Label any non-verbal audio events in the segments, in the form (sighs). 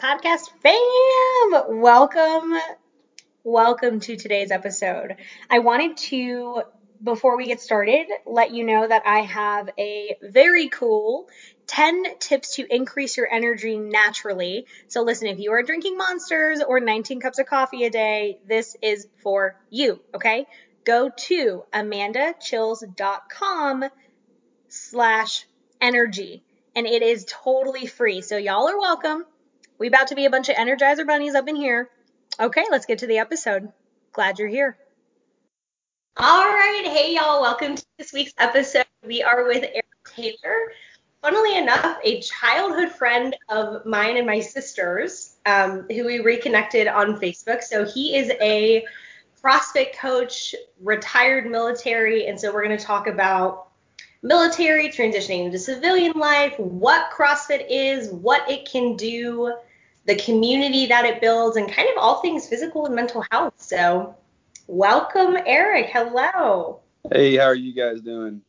Podcast fam? Welcome, welcome to today's episode. I wanted to, before we get started, let you know that I have a very cool 10 tips to increase your energy naturally. So, listen, if you are drinking monsters or 19 cups of coffee a day, this is for you, okay? Go to amandachils.com slash energy and it is totally free. So y'all are welcome. We about to be a bunch of energizer bunnies up in here. Okay, let's get to the episode. Glad you're here. All right, hey y'all, welcome to this week's episode. We are with Eric Taylor. Funnily enough, a childhood friend of mine and my sister's, um, who we reconnected on Facebook. So he is a CrossFit coach, retired military, and so we're going to talk about military, transitioning into civilian life, what CrossFit is, what it can do, the community that it builds, and kind of all things physical and mental health. So, welcome, Eric. Hello. Hey, how are you guys doing?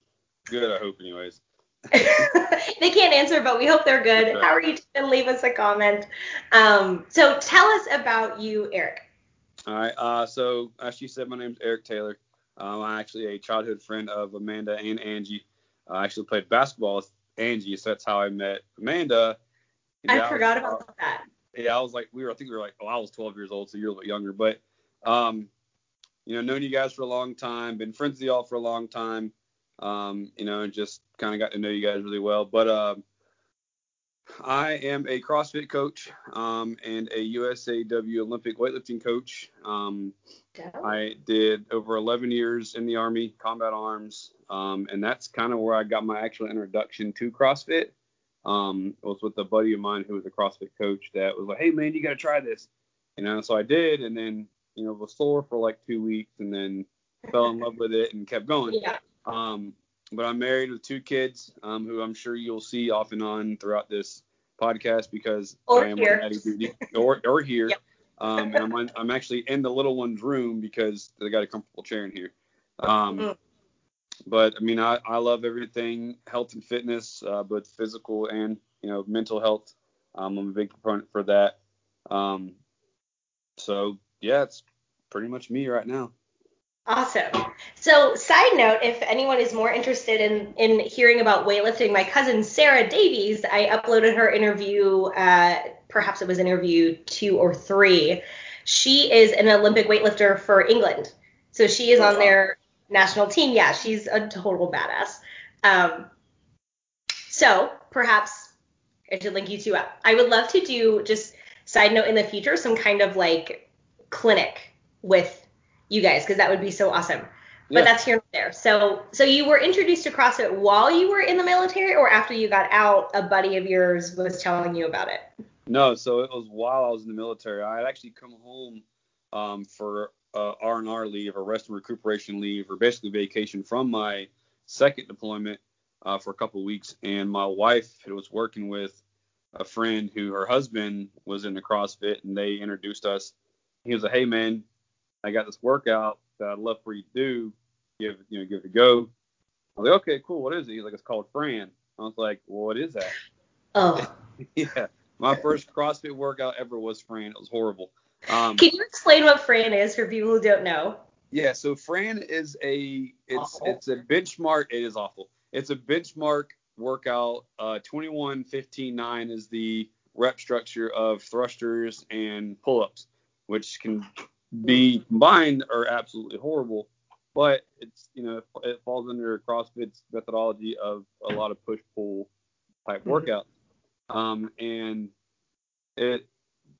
Good, I hope, anyways. (laughs) they can't answer, but we hope they're good. How are you doing? Leave us a comment. Um, so, tell us about you, Eric. All right. Uh, so, as you said, my name's Eric Taylor. Um, I'm actually a childhood friend of Amanda and Angie. I actually played basketball with Angie, so that's how I met Amanda. I forgot was, about that. Yeah, I was like, we were, I think we were like, oh, I was 12 years old, so you're a little bit younger, but, um, you know, known you guys for a long time, been friends with y'all for a long time, um, you know, and just kind of got to know you guys really well. But, um, I am a CrossFit coach um, and a USAW Olympic weightlifting coach. Um, I did over 11 years in the Army, combat arms, um, and that's kind of where I got my actual introduction to CrossFit. Um, it was with a buddy of mine who was a CrossFit coach that was like, "Hey man, you got to try this," you know. So I did, and then you know was sore for like two weeks, and then fell in love with it and kept going. Yeah. Um, but I'm married with two kids, um, who I'm sure you'll see off and on throughout this podcast because or I am here. on daddy duty, or or here. Yep. um, and I'm on, I'm actually in the little one's room because they got a comfortable chair in here. Um, mm-hmm. But I mean, I, I love everything health and fitness, uh, both physical and you know mental health. Um, I'm a big proponent for that. Um, so yeah, it's pretty much me right now. Awesome. So, side note, if anyone is more interested in in hearing about weightlifting, my cousin Sarah Davies, I uploaded her interview. Uh, perhaps it was interview two or three. She is an Olympic weightlifter for England, so she is on their national team. Yeah, she's a total badass. Um, so perhaps I should link you two up. I would love to do just side note in the future some kind of like clinic with you guys because that would be so awesome. But yeah. that's here and there. So so you were introduced to CrossFit while you were in the military or after you got out, a buddy of yours was telling you about it? No, so it was while I was in the military. I had actually come home um, for uh, R&R leave or rest and recuperation leave or basically vacation from my second deployment uh, for a couple of weeks. And my wife was working with a friend who her husband was in the CrossFit and they introduced us. He was like, hey, man, I got this workout that I'd love for you to do. Give you know, give it a go. I was like, okay, cool. What is it? He's like, it's called Fran. I was like, well, what is that? Oh. (laughs) yeah. My first CrossFit workout ever was Fran. It was horrible. Um, Can you explain what Fran is for people who don't know? Yeah, so Fran is a it's awful. it's a benchmark. It is awful. It's a benchmark workout. Uh, 21, 15, 9 is the rep structure of thrusters and pull-ups, which can be combined are absolutely horrible. But it's you know it falls under CrossFit's methodology of a lot of push-pull type mm-hmm. workouts, um, and it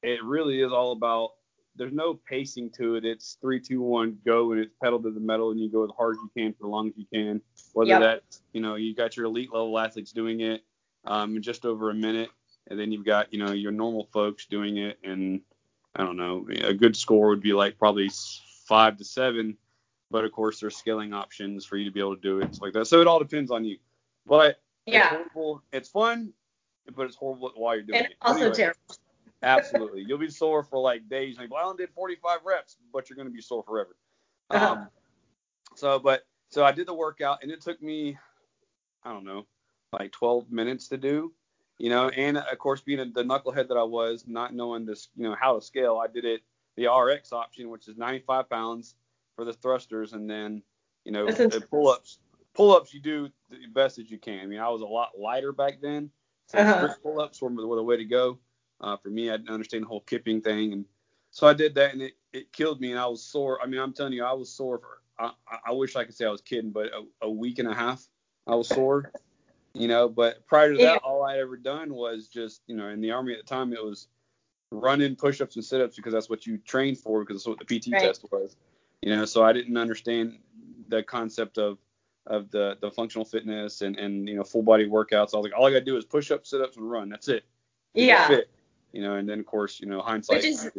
it really is all about there's no pacing to it. It's three, two, one, go, and it's pedal to the metal, and you go as hard as you can for as long as you can. Whether Yep. that's you know you got your elite level athletes doing it um, in just over a minute, and then you've got you know your normal folks doing it, and I don't know a good score would be like probably five to seven, but of course there's scaling options for you to be able to do it like that. So it all depends on you. But it's Yeah. horrible. It's fun, but it's horrible while you're doing And it. also Anyway. terrible. (laughs) Absolutely. You'll be sore for like days. Like, well, I only did 45 reps, but you're going to be sore forever. Uh-huh. Um, so, but, so I did the workout and it took me, I don't know, like 12 minutes to do, you know, and of course, being a, the knucklehead that I was, not knowing this, you know, how to scale, I did it the RX option, which is 95 pounds for the thrusters. And then, you know, the pull ups, pull ups, you do the best as you can. I mean, I was a lot lighter back then. So Uh-huh. pull ups were, were the way to go. Uh, for me, I didn't understand the whole kipping thing, and so I did that, and it, it killed me, and I was sore. I mean, I'm telling you, I was sore for. I, I- I wish I could say I was kidding, but a, a week and a half, I was sore. You know, but prior to that, Yeah. all I'd ever done was just, you know, in the army at the time, it was running push-ups and sit-ups because that's what you trained for because that's what the PT Right. test was. You know, so I didn't understand the concept of of the the functional fitness and and you know full body workouts. I was like, all I gotta do is push ups, sit ups, and run. That's it. get Yeah. fit, you know, and then of course, you know, hindsight. Which is-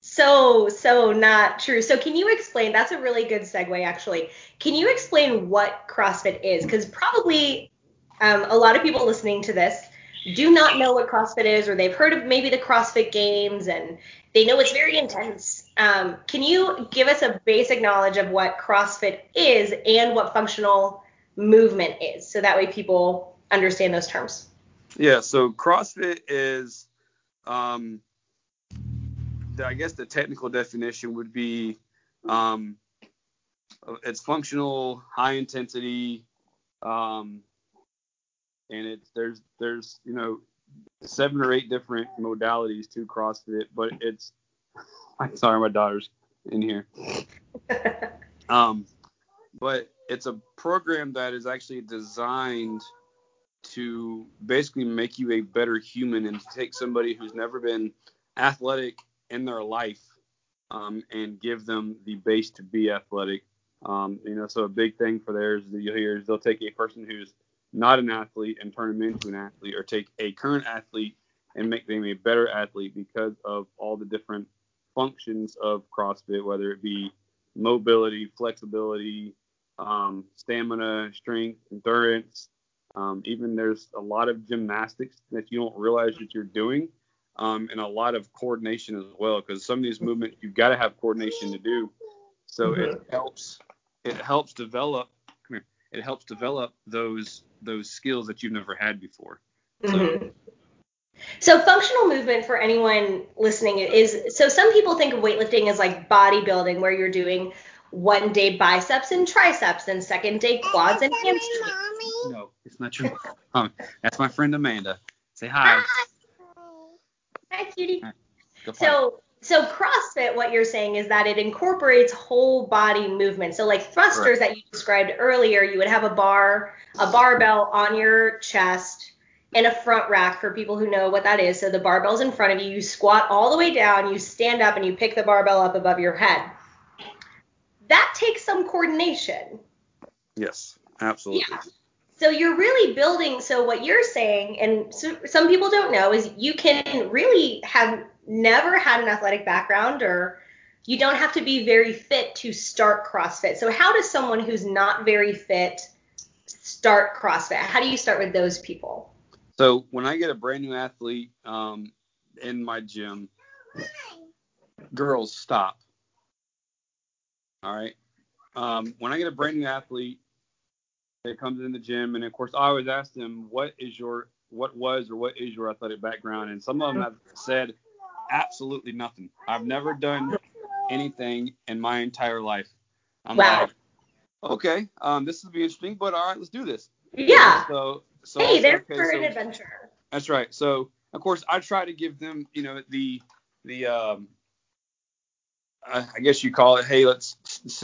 So, so not true. So, can you explain? That's a really good segue, actually. Can you explain what CrossFit is? Because probably um, a lot of people listening to this do not know what CrossFit is, or they've heard of maybe the CrossFit Games and they know it's very intense. Um, can you give us a basic knowledge of what CrossFit is and what functional movement is, so that way people understand those terms? Yeah, so CrossFit is, um, the, I guess the technical definition would be, um, it's functional, high intensity, um, and it's there's there's you know seven or eight different modalities to CrossFit, but it's (laughs) I'm sorry, my daughter's in here. (laughs) Um, but it's a program that is actually designed to basically make you a better human and to take somebody who's never been athletic in their life um, and give them the base to be athletic. Um, you know, so a big thing for theirs that you'll hear is they'll take a person who's not an athlete and turn them into an athlete, or take a current athlete and make them a better athlete because of all the different functions of CrossFit, whether it be mobility, flexibility, um, stamina, strength, endurance. Um, even there's a lot of gymnastics that you don't realize that you're doing, um, and a lot of coordination as well. Because some of these movements you've got to have coordination to do. So it helps. It helps develop. Come here. It helps develop those those skills that you've never had before. Mhm. So functional movement for anyone listening is so some people think of weightlifting as like bodybuilding where you're doing one day biceps and triceps and second day quads and hamstrings. No, it's not true. (laughs) Um, that's my friend Amanda. Say hi. Hi cutie. Go potty. So so CrossFit what you're saying is that it incorporates whole body movement. So like thrusters that you described earlier, you would have a bar, a barbell on your chest and a front rack for people who know what that is. So the barbell's in front of you, you squat all the way down, you stand up and you pick the barbell up above your head. That takes some coordination. yes, absolutely. Yeah. So you're really building. So what you're saying, and so, some people don't know, is you can really have never had an athletic background, or you don't have to be very fit to start CrossFit. So how does someone who's not very fit start CrossFit? How do you start with those people? So when I get a brand new athlete um, in my gym, girls stop. All right. Um, when I get a brand new athlete that comes in the gym, and of course I always ask them, what is your, what was or what is your athletic background? And some of them have said absolutely nothing. I've never done anything in my entire life. I'm Wow. like, okay, um, this will be interesting, but all right, let's do this. Yeah. So, so Hey, they're okay, for an adventure. that's right. So of course I try to give them, you know, the the um, I guess you call it, hey, let's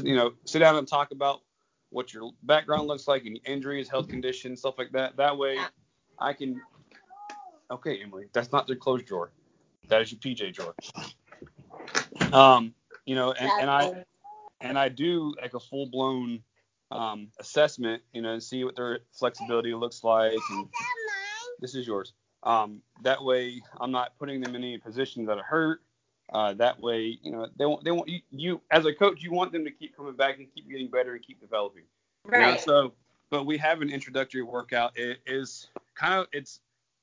you know sit down and talk about what your background looks like, any injuries, health conditions, stuff like that. That way I can. Okay, Emily, that's not the closed drawer. That is your PJ drawer. Um, you know, and, and I and I do like a full blown um, assessment, you know, and see what their flexibility looks like. And this is yours. Um, that way, I'm not putting them in any positions that are hurt. Uh, that way, you know, they want they want you, you as a coach, you want them to keep coming back and keep getting better and keep developing. Right. You know, so, but we have an introductory workout. It is kind of it's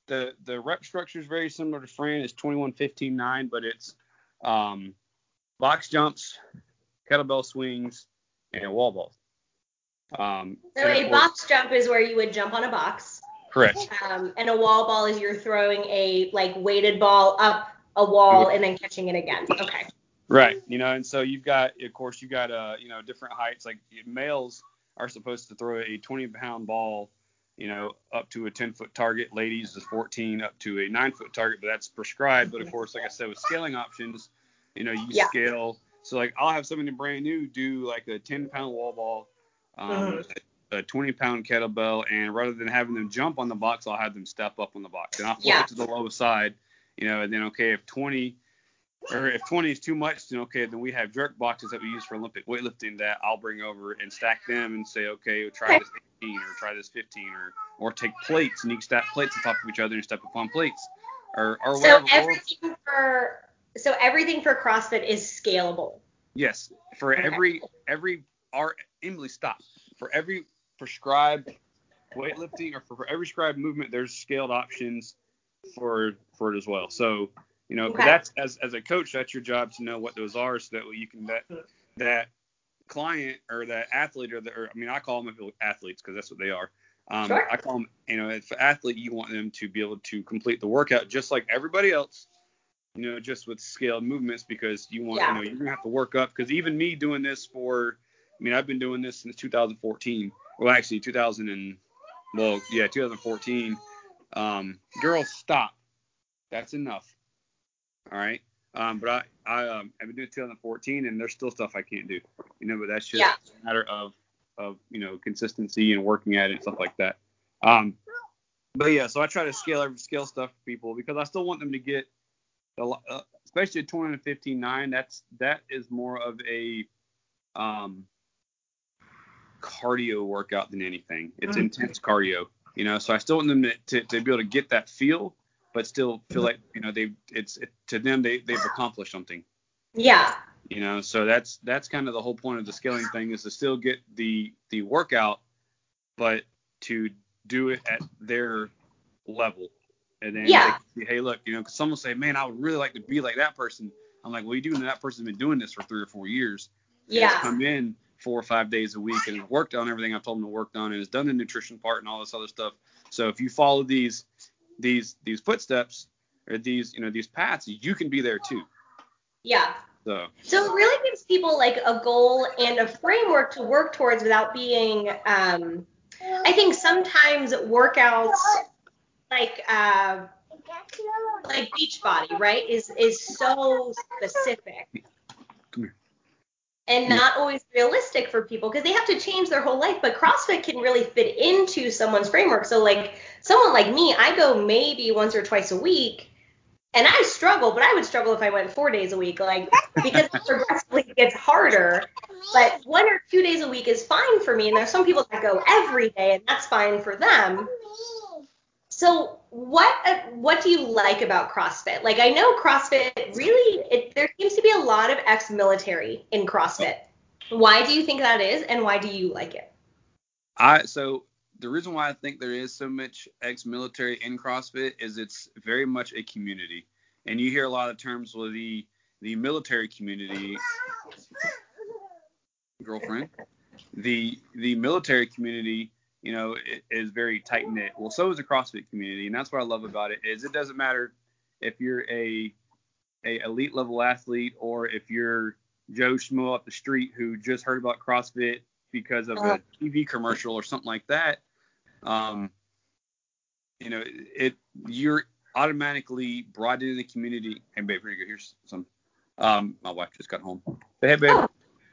the the rep structure is very similar to Fran. It's 21, 15, 9, but it's um, box jumps, kettlebell swings, and wall balls. Um, So a course- box jump is where you would jump on a box, Correct. um, and a wall ball is you're throwing a like weighted ball up a wall and then catching it again. Okay. Right. You know, and so you've got, of course, you've got, uh, you know, different heights. Like males are supposed to throw a 20 pound ball, you know, up to a 10 foot target. Ladies is 14 up to a 9 foot target, but that's prescribed. But of course, like I said, with scaling options, you know, you Yeah. scale. So like I'll have somebody brand new do like a 10 pound wall ball, um, a 20 pound kettlebell, and rather than having them jump on the box, I'll have them step up on the box, and I'll flip Yeah. it to the lowest side, you know, and then okay, if 20 or if 20 is too much, then okay, then we have jerk boxes that we use for Olympic weightlifting that I'll bring over and stack them and say, okay, we'll try this 18 or try this 15 or or take plates and you can stack plates on top of each other and step upon plates or or So whatever. everything for so everything for CrossFit is scalable. Yes, for Okay. every every our Emily stop for every prescribed weightlifting or for, for every prescribed movement, there's scaled options for for it as well. So you know, Okay. that's as as a coach, that's your job to know what those are, so that way you can that that client or that athlete or the or, I mean I call them athletes because that's what they are. Um, Sure. I call them you know if an athlete you want them to be able to complete the workout just like everybody else you know, just with scaled movements because you want, Yeah. you know, you're gonna have to work up. Because even me doing this for, I mean, I've been doing this since 2014. Well, actually, 2000 and, well, yeah, 2014. Um, girls, stop. That's enough. All right. Um, but I, I, um, I've been doing 2014, and there's still stuff I can't do. You know, but that's just Yeah. a matter of, of, you know, consistency and working at it and stuff like that. Um, but yeah, so I try to scale every scale stuff for people because I still want them to get a uh, especially at 20 and 15 9 that's that is more of a um cardio workout than anything it's Mhm. intense cardio you know so i still want them to, to, to be able to get that feel but still feel like you know they it's it, to them they they've accomplished something Yeah. you know so that's that's kind of the whole point of the scaling thing is to still get the the workout but to do it at their level and then Yeah. hey look you know 'cause someone say man i would really like to be like that person i'm like well you do know that person's been doing this for three or four years Yeah. come in four or five days a week and has worked on everything i've told them to work on and has done the nutrition part and all this other stuff so if you follow these these these footsteps or these you know these paths you can be there too Yeah. so So it really gives people like a goal and a framework to work towards without being um I think sometimes workouts like uh like Beachbody, right, is is so specific. And not always realistic for people because they have to change their whole life. But CrossFit can really fit into someone's framework. So like someone like me, I go maybe once or twice a week. And I struggle, but I would struggle if I went four days a week, like because it progressively gets harder. But one or two days a week is fine for me, and there's some people that go every day, and that's fine for them. So what uh, what do you like about CrossFit? Like I know CrossFit really it, there seems to be a lot of ex-military in CrossFit. Why do you think that is, and why do you like it? I so the reason why I think there is so much ex-military in CrossFit is it's very much a community, and you hear a lot of terms with the the military community. Girlfriend, the the military community, you know, i- is very tight knit. Well, so is the CrossFit community, and that's what I love about it. Is it doesn't matter if you're a a elite level athlete or if you're Joe Schmo up the street who just heard about CrossFit because of a TV commercial or something like that. Um, you know, it you're automatically brought into the community. Hey babe, here you go. Here's some. Um, my wife just got home. Say, hey babe. Oh,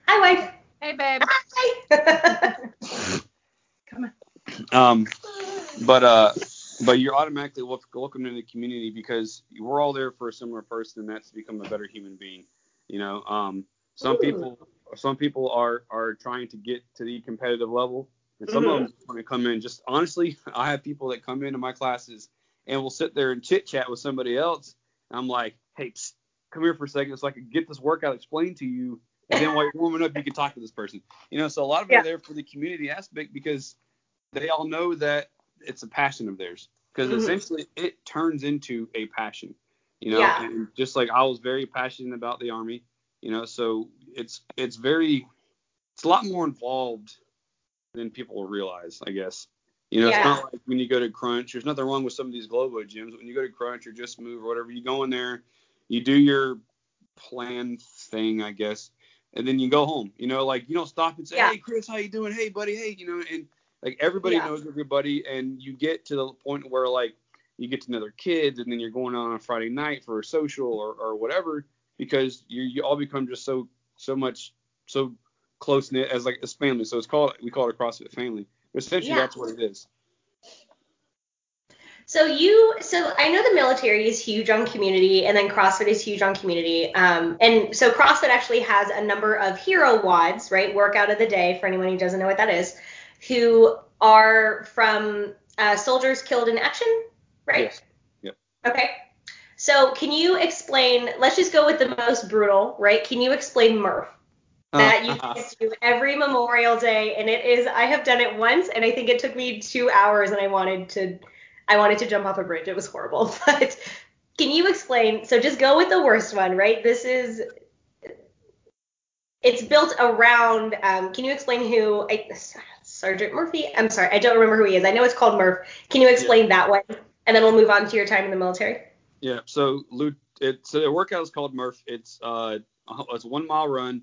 hi, wife. Hey, babe. Hi. (laughs) Um, but uh, but you're automatically wel- welcome into the community because we're all there for a similar person, and that's to become a better human being. You know, um, some Ooh. people some people are are trying to get to the competitive level, and some of Mhm. them want to come in. Just honestly, (laughs) I have people that come into my classes and will sit there and chit chat with somebody else. And I'm like, hey, psst, come here for a second, so I can get this workout explained to you, and then while you're warming up, you can talk to this person. You know, so a lot of them Yeah. are there for the community aspect because they all know that it's a passion of theirs. Because Mhm. essentially, it turns into a passion. You know, Yeah. and just like I was very passionate about the army, you know, so it's it's very it's a lot more involved than people realize, I guess. You know, Yeah. it's not like when you go to Crunch. There's nothing wrong with some of these Globo gyms. but When you go to Crunch or Just Move or whatever, you go in there, you do your plan thing, I guess, and then you go home. You know, like you don't stop and say, Yeah. "Hey, Chris, how you doing? Hey, buddy, hey," you know, and like everybody Yeah. knows everybody, and you get to the point where like you get to know their kids, and then you're going on a Friday night for a social or, or whatever because you you all become just so so much so close knit as like as family. So it's called we call it a CrossFit family. But essentially Yeah. that's what it is. So you, so I know the military is huge on community, and then CrossFit is huge on community. Um, and so CrossFit actually has a number of hero WODs, right? Workout of the day for anyone who doesn't know what that is, who are from uh, soldiers killed in action, right? Yes. Yep. Okay. So can you explain? Let's just go with the most brutal, right? Can you explain Murph? that you guys do every Memorial Day, and it is. I have done it once, and I think it took me two hours, and I wanted to, I wanted to jump off a bridge. It was horrible. (laughs) But can you explain? So just go with the worst one, right? This is. It's built around. Um, can you explain who? I, Sergeant Murphy. I'm sorry, I don't remember who he is. I know it's called Murph. Can you explain that one? And then we'll move on to your time in the military. Yeah. So Lu- it so the workout is called Murph. It's uh it's one mile run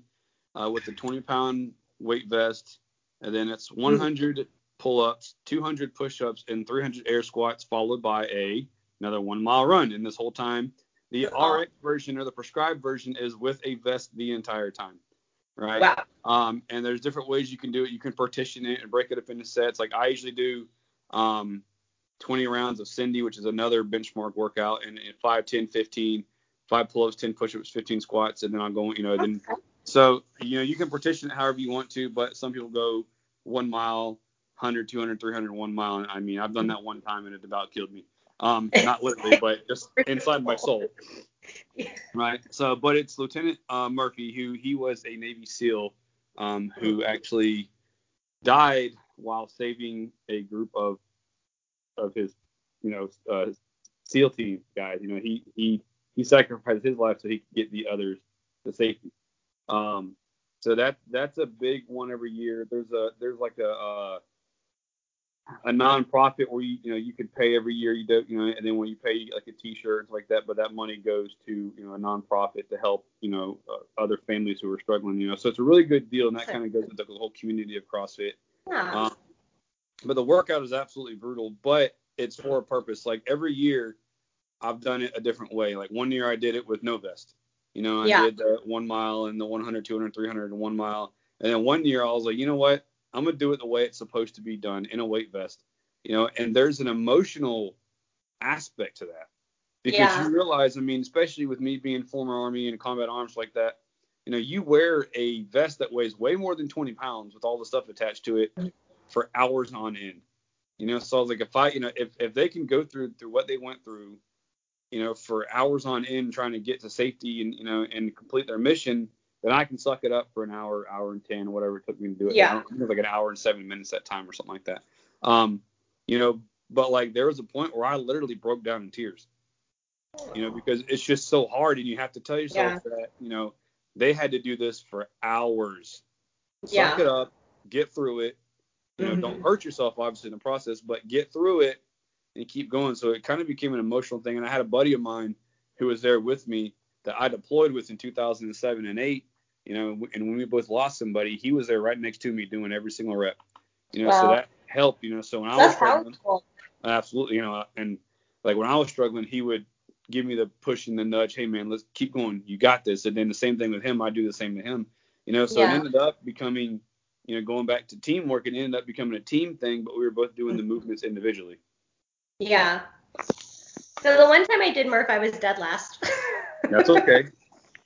uh, with a 20 pound weight vest, and then it's 100 pull ups, 200 push ups, and 300 air squats, followed by a another one mile run. And this whole time, the RX version or the prescribed version is with a vest the entire time. Right. Wow. Um, and there's different ways you can do it. You can partition it and break it up into sets. Like I usually do um, 20 rounds of Cindy, which is another benchmark workout, and, and 5, 10, 15, 5 pull-ups, 10 push-ups, 15 squats, and then I'll go, you know, then so you know you can partition it however you want to, but some people go one mile, 100, 200, 300, one mile. And I mean, I've done that one time and it about killed me. Um, (laughs) not literally, but just inside my soul. Right. So, but it's Lieutenant uh, Murphy, who he was a Navy SEAL, um, who actually died while saving a group of of his, you know, uh, SEAL team guys. You know, he he he sacrificed his life so he could get the others to safety. Um, so that that's a big one every year. There's a there's like a uh, a nonprofit where you you know you could pay every year you do you know and then when you pay like a T-shirt and stuff like that, but that money goes to you know a nonprofit to help you know uh, other families who are struggling. You know, so it's a really good deal and that kind of goes with the whole community of CrossFit. Yeah. Um, but the workout is absolutely brutal, but it's for a purpose. Like every year, I've done it a different way. Like one year I did it with no vest. You know, I Yeah. did the one mile and the 100, 200, 300 and one mile. And then one year I was like, you know what? I'm gonna do it the way it's supposed to be done in a weight vest. You know, and there's an emotional aspect to that because Yeah. you realize, I mean, especially with me being former Army and combat arms like that, you know, you wear a vest that weighs way more than 20 pounds with all the stuff attached to it for hours on end. You know, so like, if I, you know, if if they can go through through what they went through, you know, for hours on end trying to get to safety and you know and complete their mission, then I can suck it up for an hour, hour and ten, whatever it took me to do it. Yeah. I don't- it was like an hour and seven minutes that time or something like that. Um, you know, but like there was a point where I literally broke down in tears. You know, because it's just so hard, and you have to tell yourself that you know they had to do this for hours. Suck Yeah. it up, get through it. You know, don't hurt yourself obviously in the process, but get through it and keep going. So it kind of became an emotional thing. And I had a buddy of mine who was there with me that I deployed with in 2007 and 8. You know, and when we both lost somebody, he was there right next to me doing every single rep. You know, so that helped. You know, so when I was That's struggling, powerful. absolutely. You know, uh, and like when I was struggling, he would give me the push and the nudge. Hey man, let's keep going. You got this. And then the same thing with him. I do the same to him. You know, so Yeah. it ended up becoming, you know, going back to teamwork. It ended up becoming a team thing, but we were both doing the mm-hmm. movements individually. Yeah. So the one time I did Murph, I was dead last. That's okay. (laughs)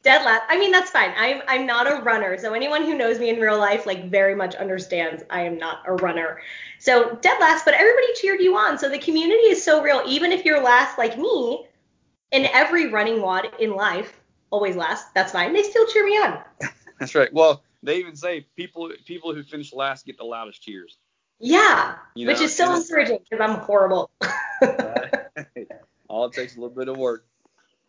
Dead last. I mean, that's fine. I'm I'm not a runner. So anyone who knows me in real life like very much understands I am not a runner. So dead last, but everybody cheered you on. So the community is so real. Even if you're last like me, in every running WOD in life, always last. That's fine. They still cheer me on. (laughs) That's right. Well, they even say people people who finish last get the loudest cheers. Yeah, You which is so and encouraging because I'm horrible. (laughs) (laughs) All it takes is a little bit of work.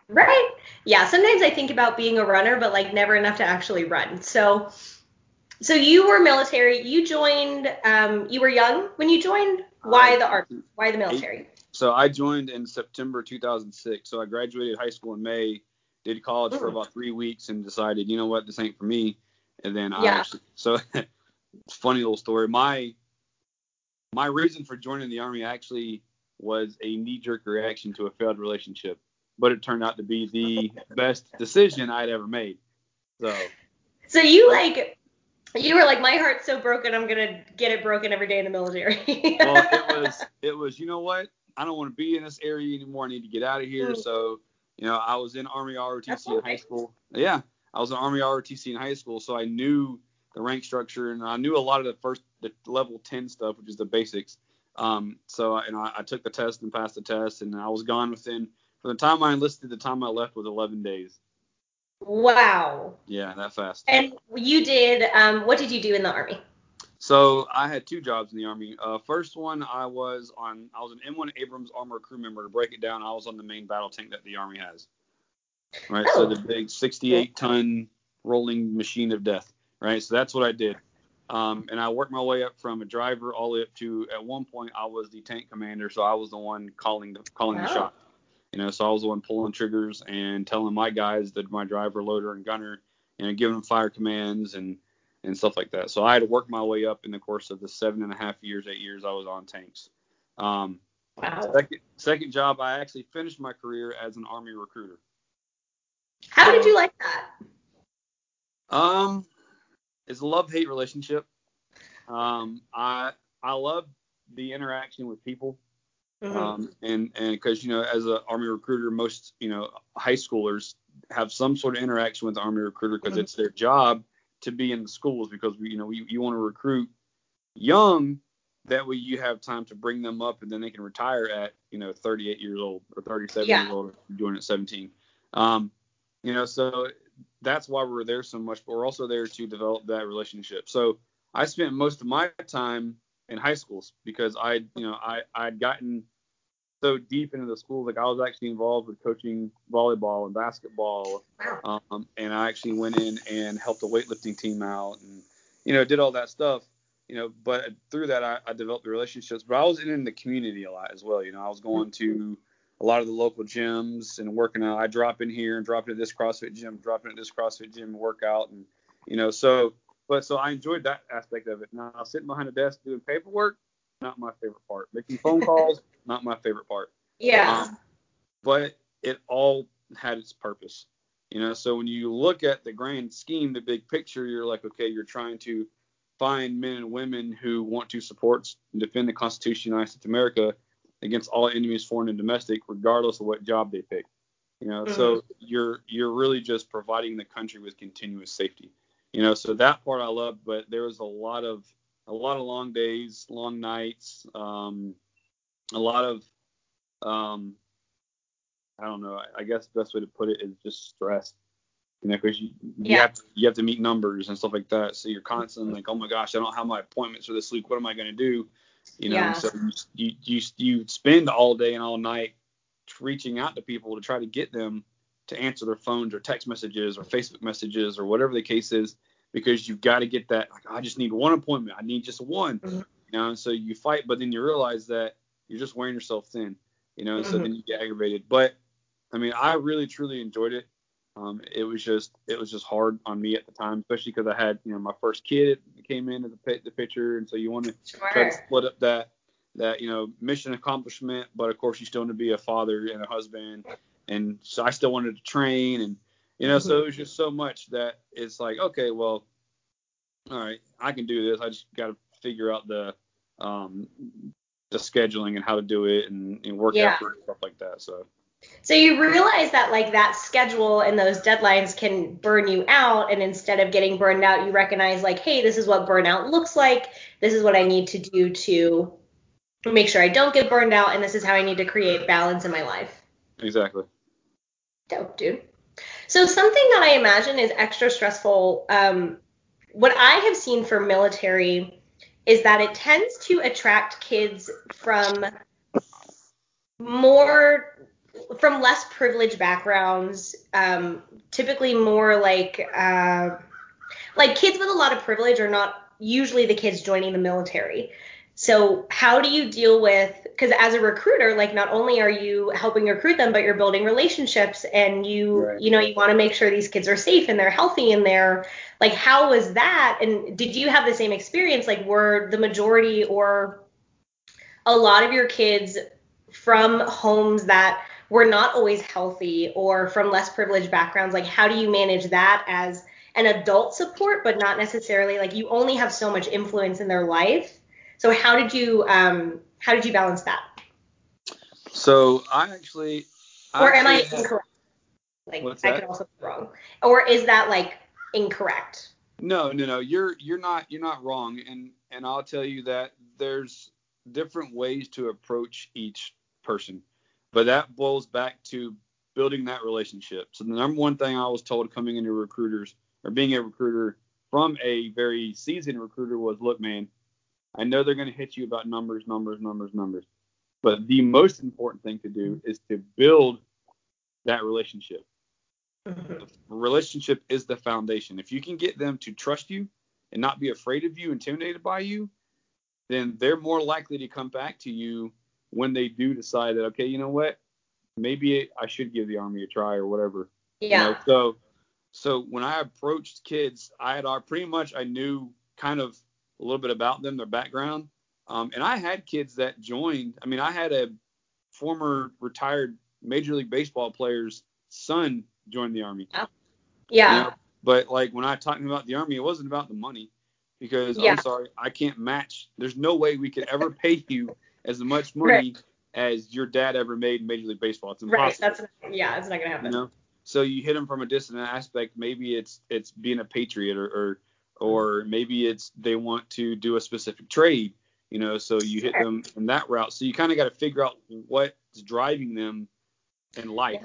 Right? Yeah, sometimes I think about being a runner, but like never enough to actually run. So so you were military, you joined um you were young when you joined. Why I- the army? Why the military? So I joined in September 2006. So I graduated high school in May, did college for Mm. about three weeks, and decided, you know what, this ain't for me. And then I Yeah. actually, so (laughs) funny little story. My my reason for joining the army actually was a knee jerk reaction to a failed relationship, but it turned out to be the best decision I'd ever made. So So you like you were like my heart's so broken I'm going to get it broken every day in the military. (laughs) well, it was it was you know what? I don't want to be in this area anymore. I need to get out of here. Mm. So, you know, I was in Army ROTC That's in high school. Yeah, I was in Army ROTC in high school, so I knew the rank structure and I knew a lot of the first the level 10 stuff, which is the basics. Um, so and I, I took the test and passed the test, and I was gone within from the time I enlisted, the time I left was 11 days. wow. Yeah, that fast. And you did um what did you do in the army? So I had two jobs in the army. Uh, first one, I was on. I was an M1 Abrams armor crew member. To break it down, I was on the main battle tank that the army has. Right. So Oh. the big 68 ton rolling machine of death. Right. So that's what I did. Um, and I worked my way up from a driver all the way up to at one point I was the tank commander, so I was the one calling the calling the Wow. shot. You know, so I was the one pulling triggers and telling my guys that my driver, loader, and gunner, you know, giving them fire commands and and stuff like that. So I had to work my way up in the course of the seven and a half years, eight years I was on tanks. Um, Wow. second, second job, I actually finished my career as an army recruiter. How did you like that? Um, it's a love hate relationship. Um, I I love the interaction with people. Mhm. Um, and and because you know, as an army recruiter, most you know high schoolers have some sort of interaction with the army recruiter because Mhm. it's their job to be in the schools because you know you, you want to recruit young. That way you have time to bring them up and then they can retire at you know 38 years old or 37 Yeah. years old doing it at 17. Um, you know, so that's why we're there so much, but we're also there to develop that relationship. So I spent most of my time in high schools because I, you know, I I'd gotten so deep into the schools, like I was actually involved with coaching volleyball and basketball, um, and I actually went in and helped the weightlifting team out, and you know, did all that stuff. You know, but through that, I, I developed the relationships. But I was in in the community a lot as well. You know, I was going to a lot of the local gyms and working out. I drop in here and drop in at this CrossFit gym, drop in at this CrossFit gym and work out. And, you know, so, but so I enjoyed that aspect of it. Now, sitting behind a desk doing paperwork, not my favorite part. Making phone calls, (laughs) not my favorite part. Yeah. Um, but it all had its purpose. You know, so when you look at the grand scheme, the big picture, you're like, okay, you're trying to find men and women who want to support and defend the Constitution of the United States of America against all enemies, foreign and domestic, regardless of what job they pick. You know, so you're you're really just providing the country with continuous safety. You know, so that part I loved, but there was a lot of a lot of long days, long nights, um, a lot of um, I don't know. I, I guess the best way to put it is just stress. You know, because you you Yeah. have to, you have to meet numbers and stuff like that. So you're constantly like, oh my gosh, I don't have my appointments for this week. What am I going to do? You know, Yeah. so you, you you spend all day and all night reaching out to people to try to get them to answer their phones or text messages or Facebook messages or whatever the case is, because you've got to get that. Like, I just need one appointment. I need just one. Mhm. You know, and so you fight, but then you realize that you're just wearing yourself thin. You know, and so then you get aggravated. But I mean, I really truly enjoyed it. Um, it was just it was just hard on me at the time, especially because I had you know my first kid came into the the picture, and so you want to try Sure. to split up that that you know mission accomplishment, but of course you still want to be a father and a husband, and so I still wanted to train, and you know so it was just so much that it's like okay, well, all right, I can do this. I just got to figure out the um the scheduling and how to do it and, and work Yeah. effort and stuff like that. So So you realize that like that schedule and those deadlines can burn you out and instead of getting burned out you recognize like hey this is what burnout looks like this is what I need to do to make sure I don't get burned out and this is how I need to create balance in my life. Exactly. Dope, dude. So something that I imagine is extra stressful um what I have seen for military is that it tends to attract kids from more from less privileged backgrounds, um, typically more like uh, like kids with a lot of privilege are not usually the kids joining the military. So how do you deal with because as a recruiter, like not only are you helping recruit them, but you're building relationships and you right. you know you want to make sure these kids are safe and they're healthy and they're like how was that? And did you have the same experience? Like were the majority or a lot of your kids from homes that were not always healthy or from less privileged backgrounds? Like how do you manage that as an adult support but not necessarily like you only have so much influence in their life so how did you um how did you balance that? So i actually or I am i incorrect? Like that, that? could also be wrong. Or is that like incorrect? No no no you're you're not you're not wrong. And and i'll tell you that there's different ways to approach each person. But that boils back to building that relationship. So the number one thing I was told coming into recruiters or being a recruiter from a very seasoned recruiter was, look, man, I know they're going to hit you about numbers, numbers, numbers, numbers. But the most important thing to do is to build that relationship. (laughs) Relationship is the foundation. If you can get them to trust you and not be afraid of you, intimidated by you, then they're more likely to come back to you when they do decide that okay, you know what, maybe I should give the army a try or whatever. Yeah. You know, so so when I approached kids, I had pretty much I knew kind of a little bit about them, their background, um, and I had kids that joined. I mean, I had a former retired Major League Baseball player's son join the army. Yeah. Yeah. You know, but like when I talked about the army, it wasn't about the money because yeah. I'm sorry, I can't match. There's no way we could ever pay you as much money right. as your dad ever made in Major League Baseball. It's impossible. Right. That's yeah, it's not gonna happen. You know. So you hit them from a distant aspect. Maybe it's it's being a patriot, or or, or maybe it's they want to do a specific trade. You know, so you hit them in that route. So you kind of got to figure out what's driving them in life.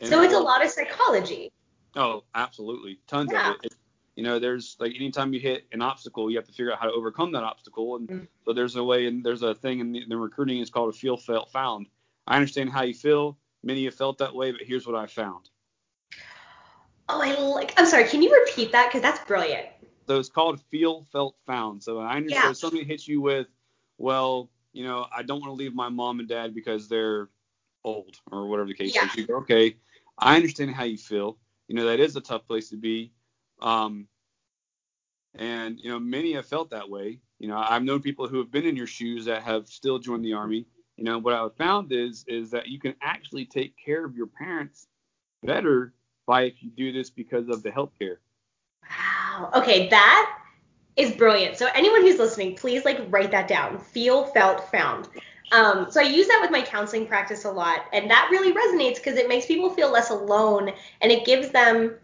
Yeah. So it's a lot of psychology. Oh, absolutely, tons yeah. of it. You know, there's like anytime you hit an obstacle, you have to figure out how to overcome that obstacle. And mm-hmm. so there's a way, and there's a thing in the, the recruiting is called a feel, felt, found. I understand how you feel. Many have felt that way, but here's what I found. Oh, I like. I'm sorry. Can you repeat that? Because that's brilliant. It's called feel, felt, found. So I understand yeah. somebody hits you with, well, you know, I don't want to leave my mom and dad because they're old or whatever the case yeah. is. You go, okay, I understand how you feel. You know, that is a tough place to be. Um, and you know, many have felt that way. You know, I've known people who have been in your shoes that have still joined the army. You know, what I've found is is that you can actually take care of your parents better by if you do this because of the health care. Wow. Okay, that is brilliant. So anyone who's listening, please like write that down. Feel, felt, found. Um, so I use that with my counseling practice a lot, and that really resonates because it makes people feel less alone, and it gives them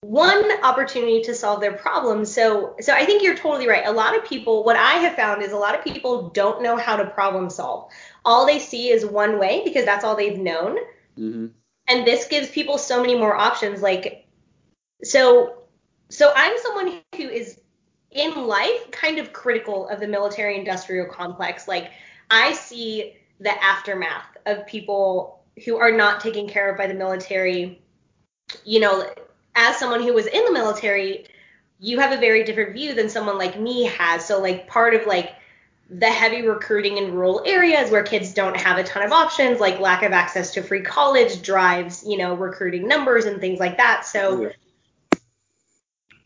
one opportunity to solve their problems. So so I think you're totally right. A lot of people what I have found is a lot of people don't know how to problem solve. All they see is one way because that's all they've known. Mm-hmm. And this gives people so many more options like so so I'm someone who is in life kind of critical of the military industrial complex. Like I see the aftermath of people who are not taken care of by the military you know as someone who was in the military, you have a very different view than someone like me has. So like part of like the heavy recruiting in rural areas where kids don't have a ton of options, like lack of access to free college drives, you know, recruiting numbers and things like that. So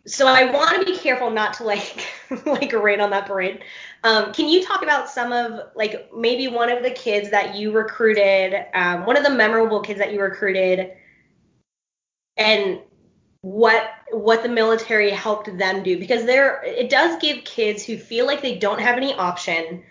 so I want to be careful not to like (laughs) like rain on that parade. Um, can you talk about some of like maybe one of the kids that you recruited, um, one of the memorable kids that you recruited, and what what the military helped them do because there it does give kids who feel like they don't have any option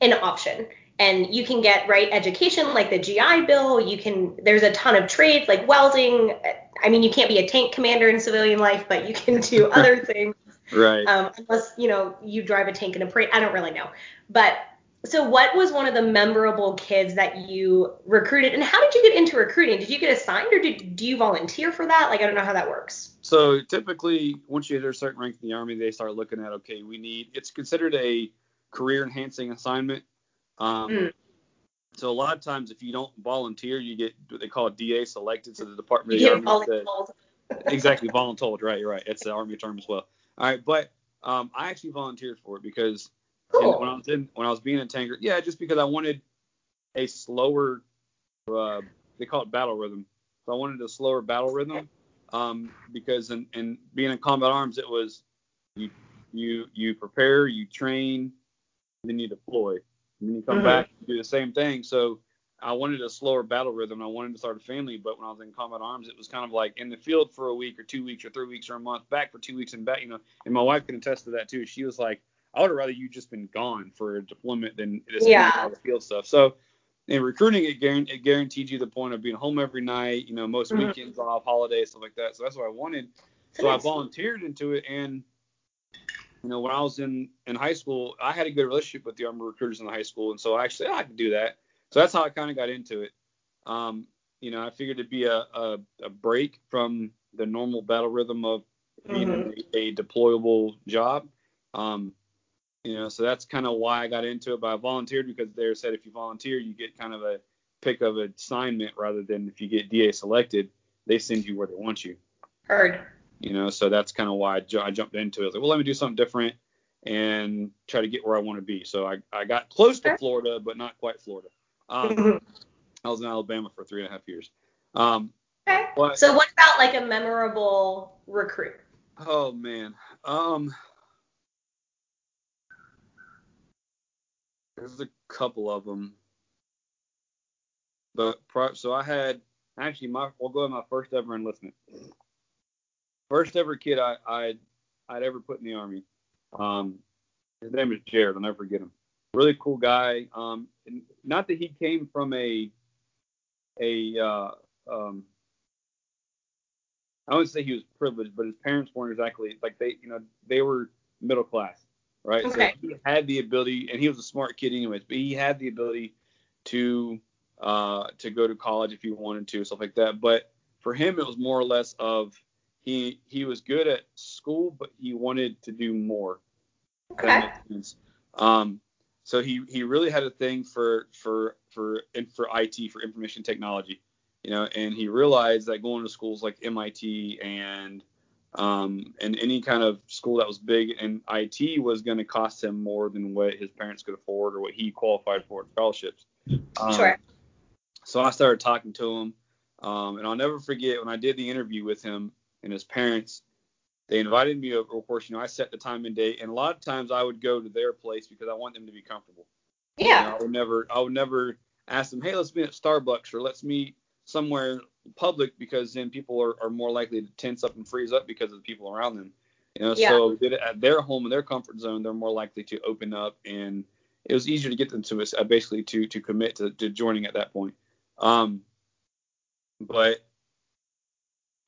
an option and you can get right education like the GI Bill. You can there's a ton of trades like welding. I mean, you can't be a tank commander in civilian life, but you can do (laughs) other things. Right. Um, unless you know you drive a tank in a parade. I don't really know, but so what was one of the memorable kids that you recruited, and how did you get into recruiting? Did you get assigned, or did do you volunteer for that? Like I don't know how that works. So typically, once you hit a certain rank in the army, they start looking at okay, we need. It's considered a career enhancing assignment. Um, Mm. So a lot of times, if you don't volunteer, you get what they call a DA selected. So the Department of the Army voluntold. exactly voluntold. Right, you're right. It's the Army term as well. All right, but um, I actually volunteered for it because Cool. when I was in when I was being a tanker, yeah, just because I wanted a slower, uh, they call it battle rhythm. So I wanted a slower battle rhythm, um, because in, in being in combat arms, it was you you you prepare, you train, then you deploy, and then you come Mhm. back and do the same thing. So I wanted a slower battle rhythm. I wanted to start a family, but when I was in combat arms, it was kind of like in the field for a week or two weeks or three weeks or a month, back for two weeks and back, you know. And my wife can attest to that too. She was like, I would have rather you just been gone for a deployment than this Yeah. field stuff. So in recruiting, it, guaran- it guaranteed you the point of being home every night, you know, most Mhm. weekends off, holidays, stuff like that. So that's what I wanted. So I volunteered into it, and you know, when I was in in high school, I had a good relationship with the army recruiters in the high school, and so I actually I could do that. So that's how I kind of got into it. Um, you know, I figured it'd be a, a a break from the normal battle rhythm of being Mhm. a, a deployable job. Um, you know, so that's kind of why I got into it. But I volunteered because they said if you volunteer, you get kind of a pick of assignment rather than if you get DA selected, they send you where they want you Heard. You know so that's kind of why I, jumped into it. I was like well let me do something different and try to get where i want to be. So i, I got close to florida but not quite florida. Um, Mhm. i was in alabama for three and a half years. Um, Okay. but So what about like a memorable recruit? oh man. Um there's a couple of them but pro- so i had actually my we'll go with my first ever enlistment first ever kid i i'd, I'd ever put in the army um his name is jared i'll never forget him really cool guy um and not that he came from a a uh um I wouldn't say he was privileged, but his parents weren't exactly like they, you know, they were middle class, right? Okay. So he had the ability, and he was a smart kid anyways, but he had the ability to uh to go to college if he wanted to, stuff like that. But for him, it was more or less of he he was good at school, but he wanted to do more. Okay. Um, so he he really had a thing for for for and for IT for information technology, you know, and he realized that going to schools like MIT and um, and any kind of school that was big in IT was going to cost him more than what his parents could afford or what he qualified for at scholarships. Um, Sure. So I started talking to him, um, and I'll never forget when I did the interview with him and his parents. They invited me over. Of course, you know, I set the time and date, and a lot of times I would go to their place because I want them to be comfortable. You know, Yeah. I would never, I would never ask them, hey, let's meet at Starbucks or let's meet somewhere public because then people are, are more likely to tense up and freeze up because of the people around them. You know, Yeah. so did it at their home in their comfort zone, they're more likely to open up, and it was easier to get them to us uh, basically to to commit to, to joining at that point. Um, but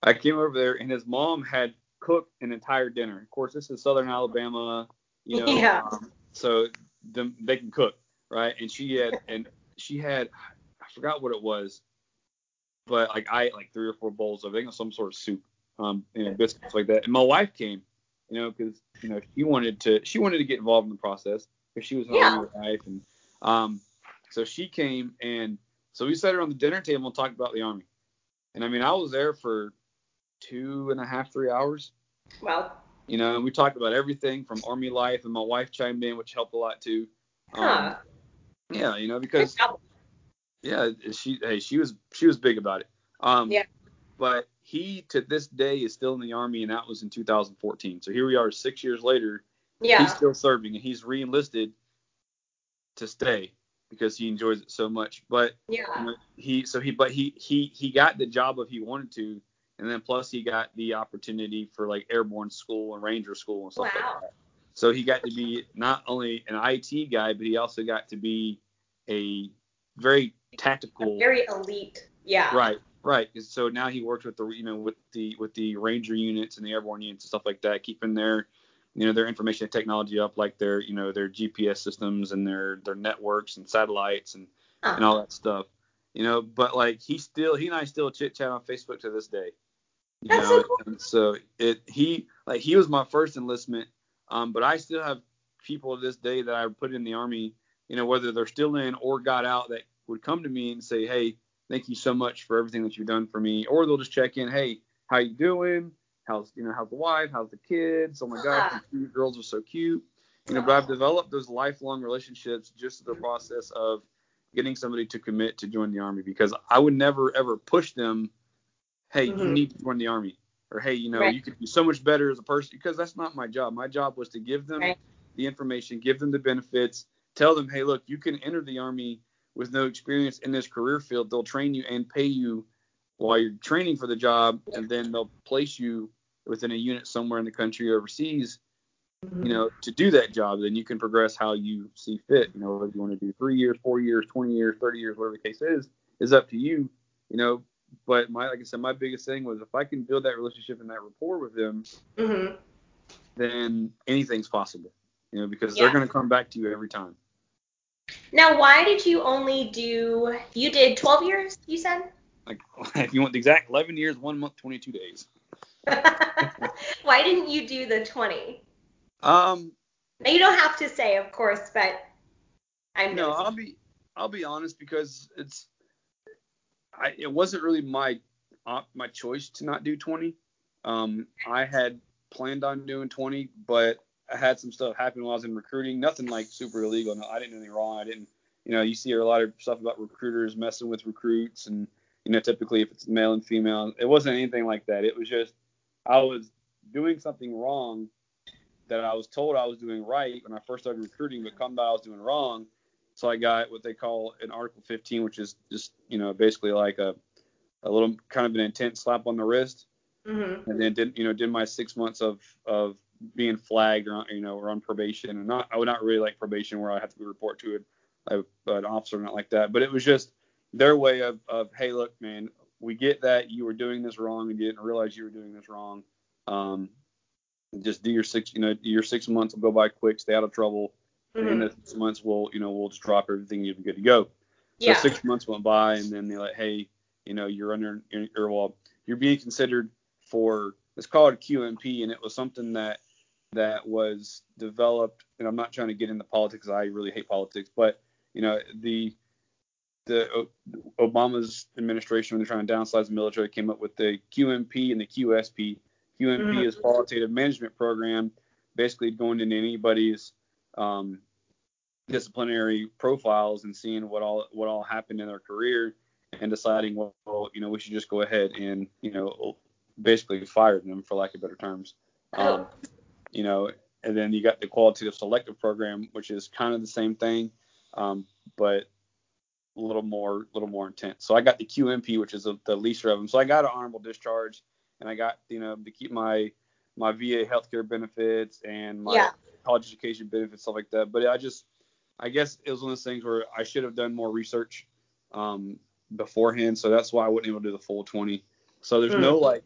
I came over there and his mom had cooked an entire dinner. Of course, this is Southern Alabama, you know, Yeah. um, so them, they can cook, right? And she had and she had I forgot what it was, but like I ate like three or four bowls of I think it some sort of soup, um, you know, biscuits like that. And my wife came, you know, because you know she wanted to she wanted to get involved in the process because she was an Yeah. wife, and um, so she came and so we sat her on the dinner table and talked about the army. And I mean, I was there for two and a half, three hours. Well. You know, and we talked about everything from army life, and my wife chimed in, which helped a lot too. Um, yeah, you know, because yeah, she hey she was she was big about it. Um, Yeah. But he to this day is still in the army, and that was in 2014. So here we are, six years later. Yeah. He's still serving, and he's re-enlisted to stay because he enjoys it so much. But you yeah. know, he so he but he he he got the job if he wanted to, and then plus he got the opportunity for like airborne school and ranger school and stuff Wow. like that. So he got to be not only an IT guy, but he also got to be a very tactical, very elite. Yeah. Right, right. So now he works with the you know with the with the Ranger units and the airborne units and stuff like that, keeping their you know their information technology up, like their you know their GPS systems and their their networks and satellites and uh-huh. and all that stuff. You know, but like he still he and I still chit chat on Facebook to this day. You That's know, so cool. and so it he like he was my first enlistment, um, but I still have people to this day that I put in the army, you know, whether they're still in or got out that would come to me and say, hey, thank you so much for everything that you've done for me, or they'll just check in, hey, how you doing? How's you know how's the wife? How's the kids? Oh my gosh, the girls are so cute. You know, but I've developed those lifelong relationships just through the process of getting somebody to commit to join the army because I would never ever push them, hey, mm-hmm. you need to join the army, or hey, you know, right. you could be so much better as a person because that's not my job. My job was to give them right. the information, give them the benefits, tell them, hey, look, you can enter the army with no experience in this career field. They'll train you and pay you while you're training for the job, and then they'll place you within a unit somewhere in the country or overseas, mm-hmm. you know, to do that job. Then you can progress how you see fit. You know, whether you want to do three years, four years, 20 years, 30 years, whatever the case is, is up to you. You know, but my like I said, my biggest thing was if I can build that relationship and that rapport with them, mm-hmm. then anything's possible. You know, because yeah. they're going to come back to you every time. Now, why did you only do? You did 12 years, you said. Like, (laughs) if you want the exact 11 years, one month, 22 days. (laughs) why didn't you do the 20? Um. Now you don't have to say, of course, but I'm. No, I'll be. I'll be honest because it's. I, it wasn't really my my choice to not do 20. Um, I had planned on doing 20, but I had some stuff happen while I was in recruiting. Nothing like super illegal. No, I didn't do anything wrong. I didn't, you know, you see a lot of stuff about recruiters messing with recruits, and you know, typically if it's male and female, it wasn't anything like that. It was just I was doing something wrong that I was told I was doing right when I first started recruiting, but come by I was doing wrong. So I got what they call an Article 15, which is just, you know, basically like a, a little kind of an intense slap on the wrist. Mm-hmm. And then did, you know, did my six months of, of being flagged or you know or on probation and not I would not really like probation where I have to report to a, a, an officer not like that but it was just their way of, of hey look man we get that you were doing this wrong and you didn't realize you were doing this wrong um, just do your six you know your six months will go by quick stay out of trouble mm-hmm. and in the six months we'll you know we'll just drop everything you'll be good to go so yeah. six months went by and then they're like hey you know you're under or well you're being considered for it's called QMP and it was something that that was developed, and I'm not trying to get into politics. I really hate politics, but you know the the Obama's administration when they're trying to downsize the military came up with the QMP and the QSP. QMP mm-hmm. is qualitative management program, basically going into anybody's um, disciplinary profiles and seeing what all what all happened in their career and deciding well, you know we should just go ahead and you know basically fire them for lack of better terms. Um, you know, and then you got the qualitative selective program, which is kind of the same thing, um, but a little more, a little more intense. So I got the QMP, which is a, the least of them. So I got an honorable discharge, and I got, you know, to keep my my VA healthcare benefits and my yeah. College education benefits, stuff like that. But I just, I guess it was one of those things where I should have done more research um, beforehand. So that's why I wasn't able to do the full 20. So there's no like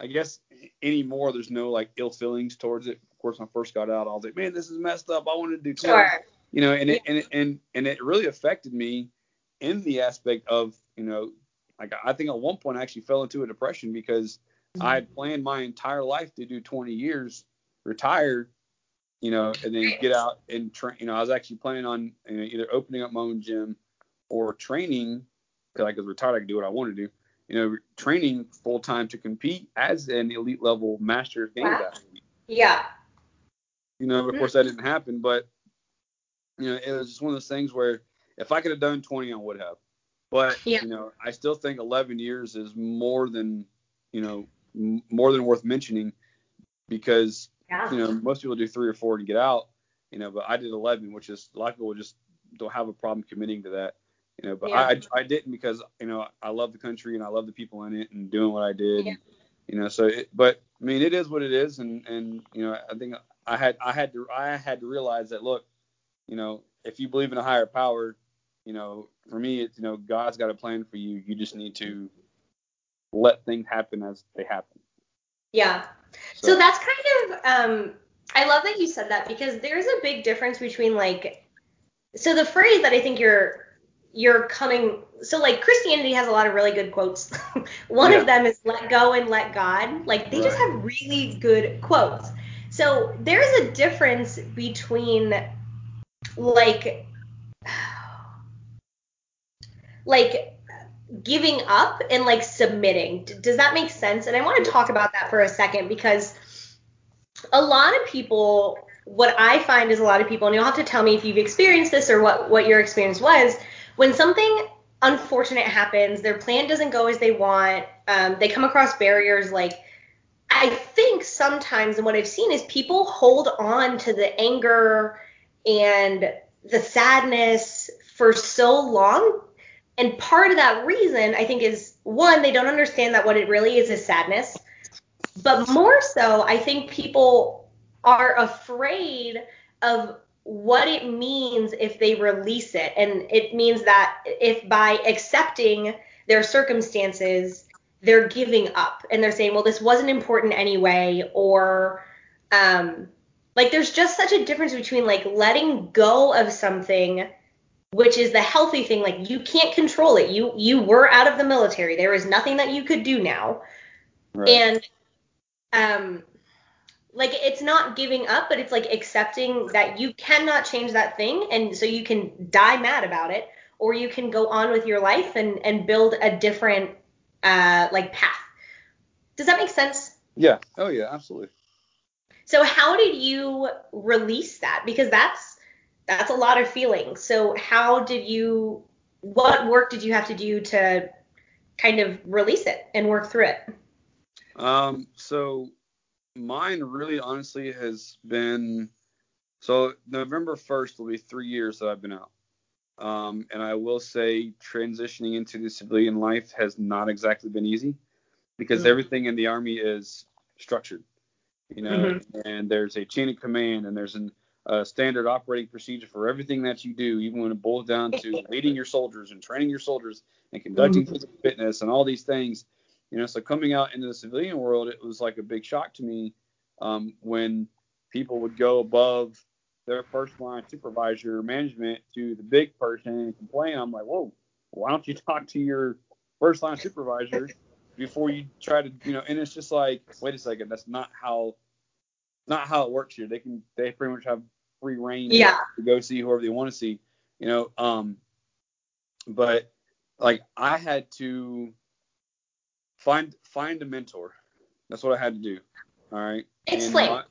I guess anymore there's no like ill feelings towards it. Of course, when I first got out, I was like, man, this is messed up. I wanted to do 10. Sure. You know, and it, and it, and and it really affected me in the aspect of you know, like I think at one point I actually fell into a depression because mm-hmm. I had planned my entire life to do 20 years, retire, you know, and then get out and train. You know, I was actually planning on you know, either opening up my own gym or training because I was retired. I could do what I want to do you know, training full time to compete as an elite level Masters Games wow. athlete. Yeah. You know, of mm-hmm. course that didn't happen, but you know, it was just one of those things where if I could have done 20, I would have. But yeah. you know, I still think 11 years is more than you know m- more than worth mentioning because yeah. you know most people do three or four and get out. You know, but I did 11, which is a lot of people just don't have a problem committing to that. You know, but yeah. I I didn't because you know I love the country and I love the people in it and doing what I did. Yeah. You know, so it, but I mean it is what it is and and you know I think I had I had to I had to realize that look, you know, if you believe in a higher power, you know, for me, it's you know, God's got a plan for you. You just need to let things happen as they happen. Yeah. So, so that's kind of um I love that you said that because there's a big difference between like so the phrase that I think you're you're coming so like Christianity has a lot of really good quotes. (laughs) One yeah. of them is let go and let God. Like they right. just have really good quotes. So there's a difference between like (sighs) like giving up and like submitting. Does that make sense? And I want to talk about that for a second because a lot of people what I find is a lot of people and you'll have to tell me if you've experienced this or what what your experience was when something unfortunate happens, their plan doesn't go as they want, um, they come across barriers like I think sometimes, and what I've seen is people hold on to the anger and the sadness for so long. And part of that reason, I think, is one, they don't understand that what it really is is sadness. But more so, I think people are afraid of what it means if they release it. And it means that if by accepting their circumstances, they're giving up and they're saying, well, this wasn't important anyway, or um, like there's just such a difference between like letting go of something which is the healthy thing like you can't control it. You you were out of the military. There is nothing that you could do now. Right. and um like it's not giving up but it's like accepting that you cannot change that thing and so you can die mad about it or you can go on with your life and and build a different uh like path. Does that make sense? Yeah. Oh yeah absolutely. So how did you release that? Because that's that's a lot of feelings so how did you what work did you have to do to kind of release it and work through it um so mine really honestly has been so November 1st will be three years that I've been out. Um, and I will say transitioning into the civilian life has not exactly been easy because mm-hmm. everything in the army is structured, you know, mm-hmm. and there's a chain of command and there's an, a standard operating procedure for everything that you do, even when it boils down to (laughs) leading your soldiers and training your soldiers and conducting mm-hmm. physical fitness and all these things. You know, so coming out into the civilian world, it was like a big shock to me um, when people would go above their first line supervisor management to the big person and complain. I'm like, whoa, why don't you (laughs) talk to your first line supervisor before you try to, you know? And it's just like, wait a second, that's not how, not how it works here. They can, they pretty much have free reign yeah. to go see whoever they want to see, you know. Um, but like I had to find find a mentor. That's what I had to do. All right. Explain. My,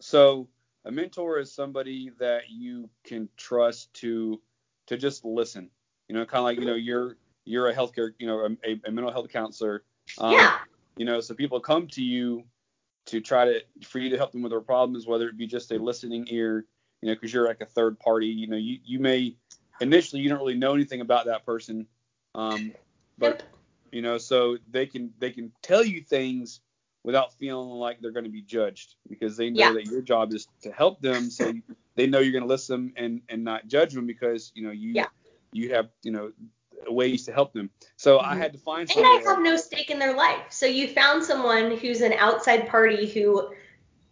so a mentor is somebody that you can trust to to just listen. You know, kind of like you know you're you're a healthcare you know a, a mental health counselor. Um, yeah. You know, so people come to you to try to for you to help them with their problems, whether it be just a listening ear, you know, because you're like a third party. You know, you you may initially you don't really know anything about that person, um, but yep you know, so they can they can tell you things without feeling like they're going to be judged because they know yeah. that your job is to help them, so they know you're going to listen and and not judge them because you know you yeah. you have you know ways to help them. So mm-hmm. I had to find. And I have no stake in their life. So you found someone who's an outside party who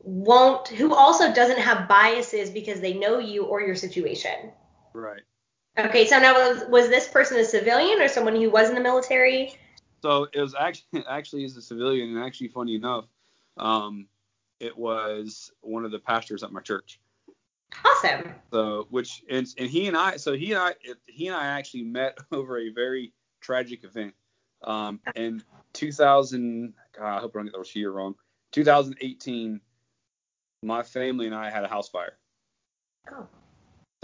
won't who also doesn't have biases because they know you or your situation. Right. Okay, so now was was this person a civilian or someone who was in the military? So it was (laughs) actually actually as a civilian, and actually funny enough, um, it was one of the pastors at my church. Awesome. So which and, and he and I so he and I he and I actually met (laughs) over a very tragic event. Um, in 2000, God, I hope I don't get the year wrong. 2018, my family and I had a house fire. Oh.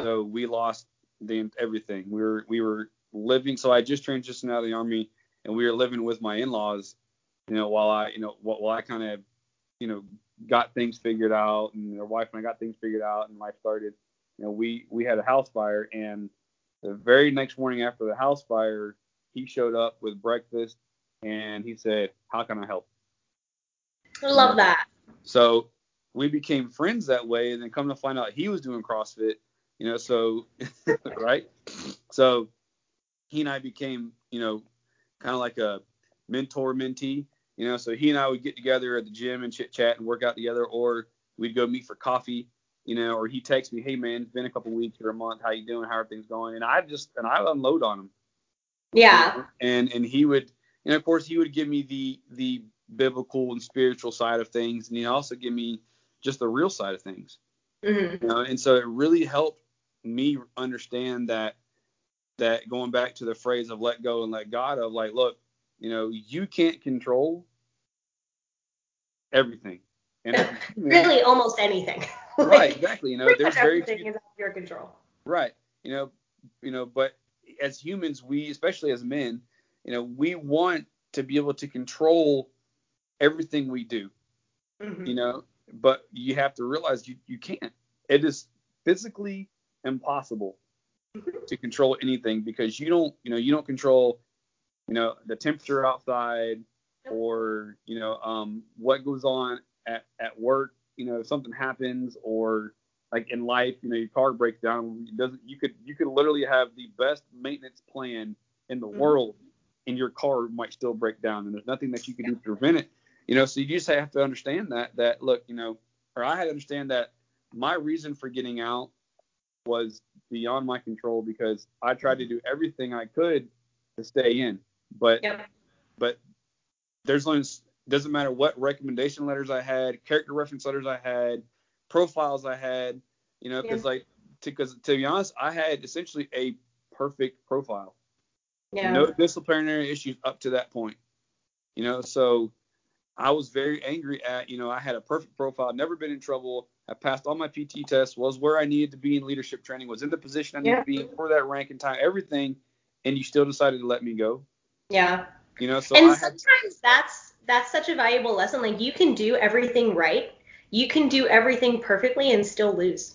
So we lost the everything. We were we were living. So I just transitioned out of the army and we were living with my in-laws, you know, while I, you know, while I kind of, you know, got things figured out, and their wife and I got things figured out, and life started. You know, we we had a house fire, and the very next morning after the house fire, he showed up with breakfast, and he said, "How can I help?" I love that. So we became friends that way, and then come to find out he was doing CrossFit, you know, so (laughs) right, so he and I became, you know, kind of like a mentor mentee. You know, so he and I would get together at the gym and chit chat and work out together, or we'd go meet for coffee. You know, or he texts me, "Hey man, it's been a couple weeks or a month. How you doing? How are things going?" And I just and I unload on him. Yeah. You know? And and he would, and of course he would give me the the biblical and spiritual side of things, and he also give me just the real side of things. Mm-hmm. You know, and so it really helped me understand that that going back to the phrase of let go and let God of like, look, you know, you can't control everything. And (laughs) really, almost anything. (laughs) like, right, exactly. You know, there's very few, is out of your control. Right. You know, you know, but as humans, we, especially as men, you know, we want to be able to control everything we do. Mm-hmm. You know, but you have to realize you you can't. It is physically impossible to control anything because you don't, you know, you don't control, you know, the temperature outside or, you know, um, what goes on at, at work, you know, if something happens or like in life, you know, your car breaks down, doesn't, you could, you could literally have the best maintenance plan in the mm-hmm. world and your car might still break down and there's nothing that you can do to prevent it. You know, so you just have to understand that, that look, you know, or I had to understand that my reason for getting out was beyond my control because I tried to do everything I could to stay in. But yep. but there's only doesn't matter what recommendation letters I had, character reference letters I had, profiles I had, you know, because yeah. like because to, to be honest, I had essentially a perfect profile. Yeah. No disciplinary issues up to that point. You know, so I was very angry at, you know, I had a perfect profile, never been in trouble, I passed all my PT tests, was where I needed to be in leadership training, was in the position I needed yeah. to be in for that rank and time, everything, and you still decided to let me go. Yeah. You know, so and I sometimes had... that's that's such a valuable lesson. Like you can do everything right, you can do everything perfectly and still lose.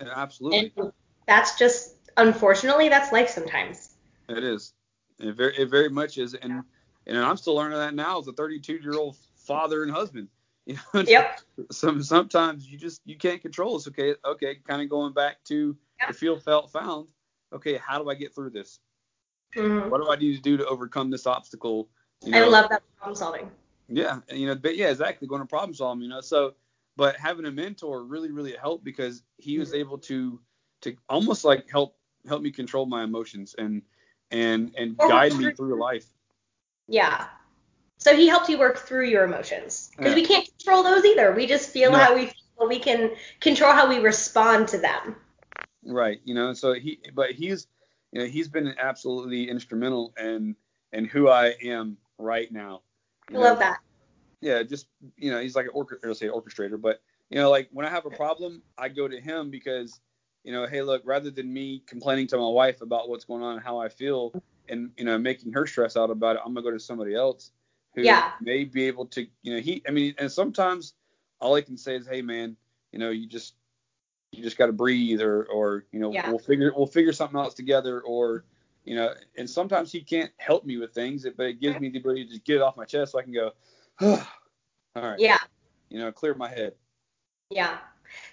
Yeah, absolutely. And that's just unfortunately that's life sometimes. It is. It very it very much is, and and I'm still learning that now as a 32 year old father and husband. (laughs) You know, yep. Some sometimes you just you can't control this. Okay, okay, kind of going back to yep. the feel felt found. Okay, how do I get through this? Mm-hmm. What do I need to do to overcome this obstacle? You know? I love that problem solving. Yeah, you know, but yeah, exactly, going to problem solving. You know, so but having a mentor really really helped because he was mm-hmm. able to to almost like help help me control my emotions and and and guide me through life. Yeah, so he helped you work through your emotions because yeah. we can't control those either. We just feel no. how we feel. But we can control how we respond to them. Right. You know. So he, but he's, you know, he's been absolutely instrumental in in who I am right now. I love that. Yeah. Just you know, he's like an orchestra, say orchestrator, but you know, like when I have a problem, I go to him because you know, hey, look, rather than me complaining to my wife about what's going on and how I feel and you know making her stress out about it, I'm gonna go to somebody else who yeah. may be able to, you know, he, I mean, and sometimes all I can say is, hey, man, you know, you just, you just got to breathe, or, or, you know, yeah. we'll figure, we'll figure something else together, or, you know, and sometimes he can't help me with things, but it gives me the ability to just get it off my chest so I can go, oh, (sighs) all right, yeah, you know, clear my head. Yeah.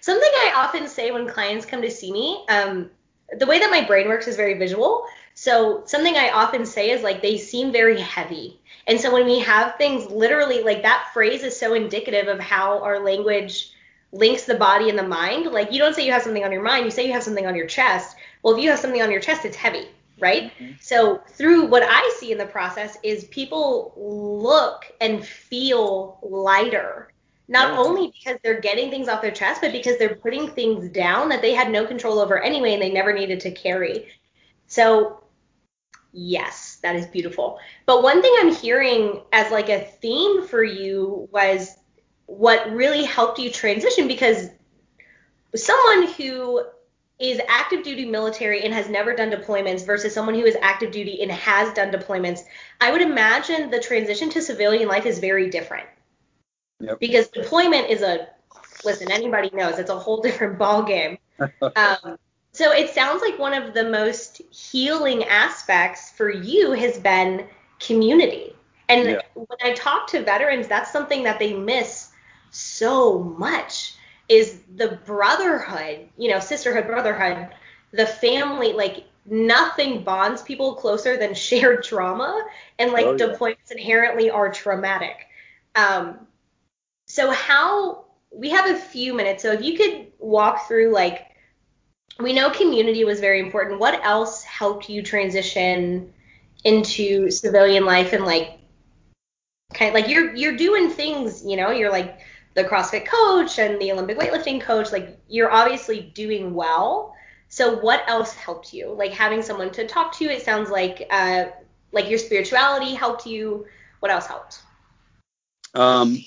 Something I often say when clients come to see me, um, the way that my brain works is very visual. So something I often say is like they seem very heavy. And so when we have things literally like that phrase is so indicative of how our language links the body and the mind. Like you don't say you have something on your mind, you say you have something on your chest. Well, if you have something on your chest, it's heavy, right? Mm-hmm. So through what I see in the process is people look and feel lighter. Not Yeah. only because they're getting things off their chest, but because they're putting things down that they had no control over anyway and they never needed to carry. So Yes, that is beautiful. But one thing I'm hearing as like a theme for you was what really helped you transition because someone who is active duty military and has never done deployments versus someone who is active duty and has done deployments, I would imagine the transition to civilian life is very different. Yep. Because deployment is a listen, anybody knows it's a whole different ball game. (laughs) um, so it sounds like one of the most healing aspects for you has been community. And Yeah. when I talk to veterans, that's something that they miss so much is the brotherhood, you know, sisterhood, brotherhood, the family, like nothing bonds people closer than (laughs) shared trauma, and like Oh, yeah. deployments inherently are traumatic. Um, so how we have a few minutes, so if you could walk through like we know community was very important. What else helped you transition into civilian life and like kind of like you're you're doing things, you know, you're like the CrossFit coach and the Olympic weightlifting coach, like you're obviously doing well. So what else helped you? Like having someone to talk to, it sounds like uh like your spirituality helped you. What else helped? Um,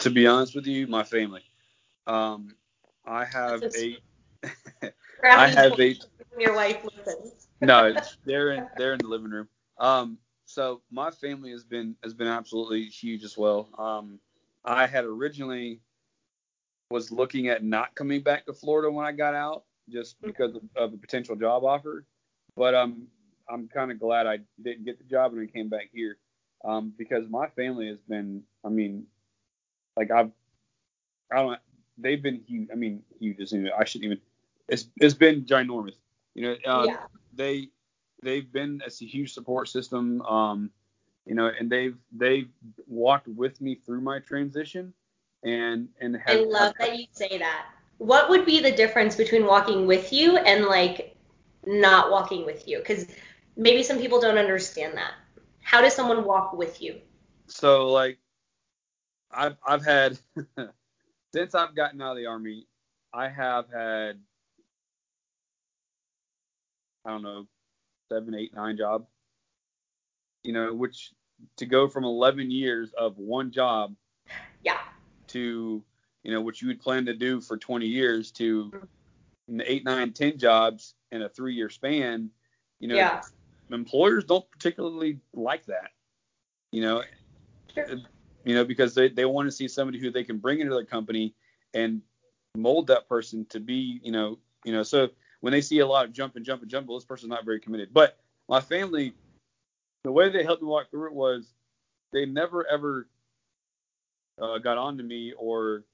to be honest with you, my family. Um, I have eight. I have a. Your wife listens. no, (laughs) they're in they're in the living room. Um, so my family has been has been absolutely huge as well. Um, I had originally was looking at not coming back to Florida when I got out, just because of, of a potential job offer. But um, I'm kind of glad I didn't get the job and I came back here, um, because my family has been, I mean, like I've, I don't, they've been huge. I mean, huge. is- I shouldn't even. It's it's been ginormous. You know, um, Yeah. they they've been it's a huge support system. Um, you know, and they've they've walked with me through my transition, and and I have, love that you say that. What would be the difference between walking with you and like not walking with you? Because maybe some people don't understand that. How does someone walk with you? So like, I've I've had (laughs) since I've gotten out of the army, I have had I don't know seven, eight, nine jobs. You know, which to go from 11 years of one job Yeah. to you know what you would plan to do for 20 years to mm-hmm. eight, nine, ten jobs in a three-year span. You know, Yeah. employers don't particularly like that. You know, Sure. Uh, you know, because they, they want to see somebody who they can bring into their company and mold that person to be, you know, you know, so when they see a lot of jump and jump and jump, well, this person's not very committed. But my family, the way they helped me walk through it was they never ever uh, got on to me or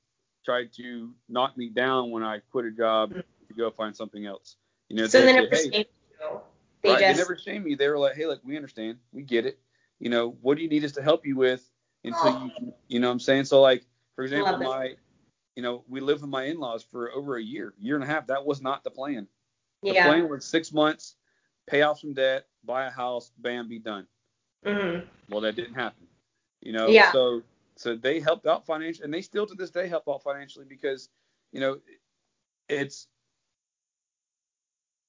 tried to knock me down when I quit a job to go find something else. You know, So they never hey, shamed you. They right, just they never shamed me. They were like, hey, look, we understand. We get it. You know, what do you need us to help you with until you, you know what I'm saying? So, like, for example, my, you know, we lived with my in-laws for over a year, year and a half. That was not the plan. The yeah. plan was six months, pay off some debt, buy a house, bam, be done. hmm Well, that didn't happen. You know, Yeah. so so they helped out financially, and they still to this day help out financially because, you know, it's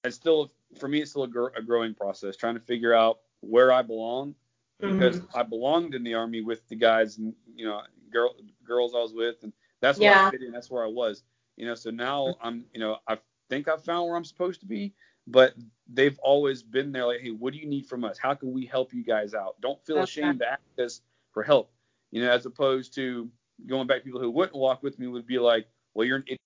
it's still for me it's still a, gr- a growing process trying to figure out where I belong because Mm-hmm. I belonged in the army with the guys and you know girl girls I was with and that's where Yeah. I fit in that's where I was you know so now I'm you know I think I've found where I'm supposed to be but they've always been there like hey what do you need from us how can we help you guys out don't feel ashamed to ask us for help you know as opposed to going back people who wouldn't walk with me would be like well you're an idiot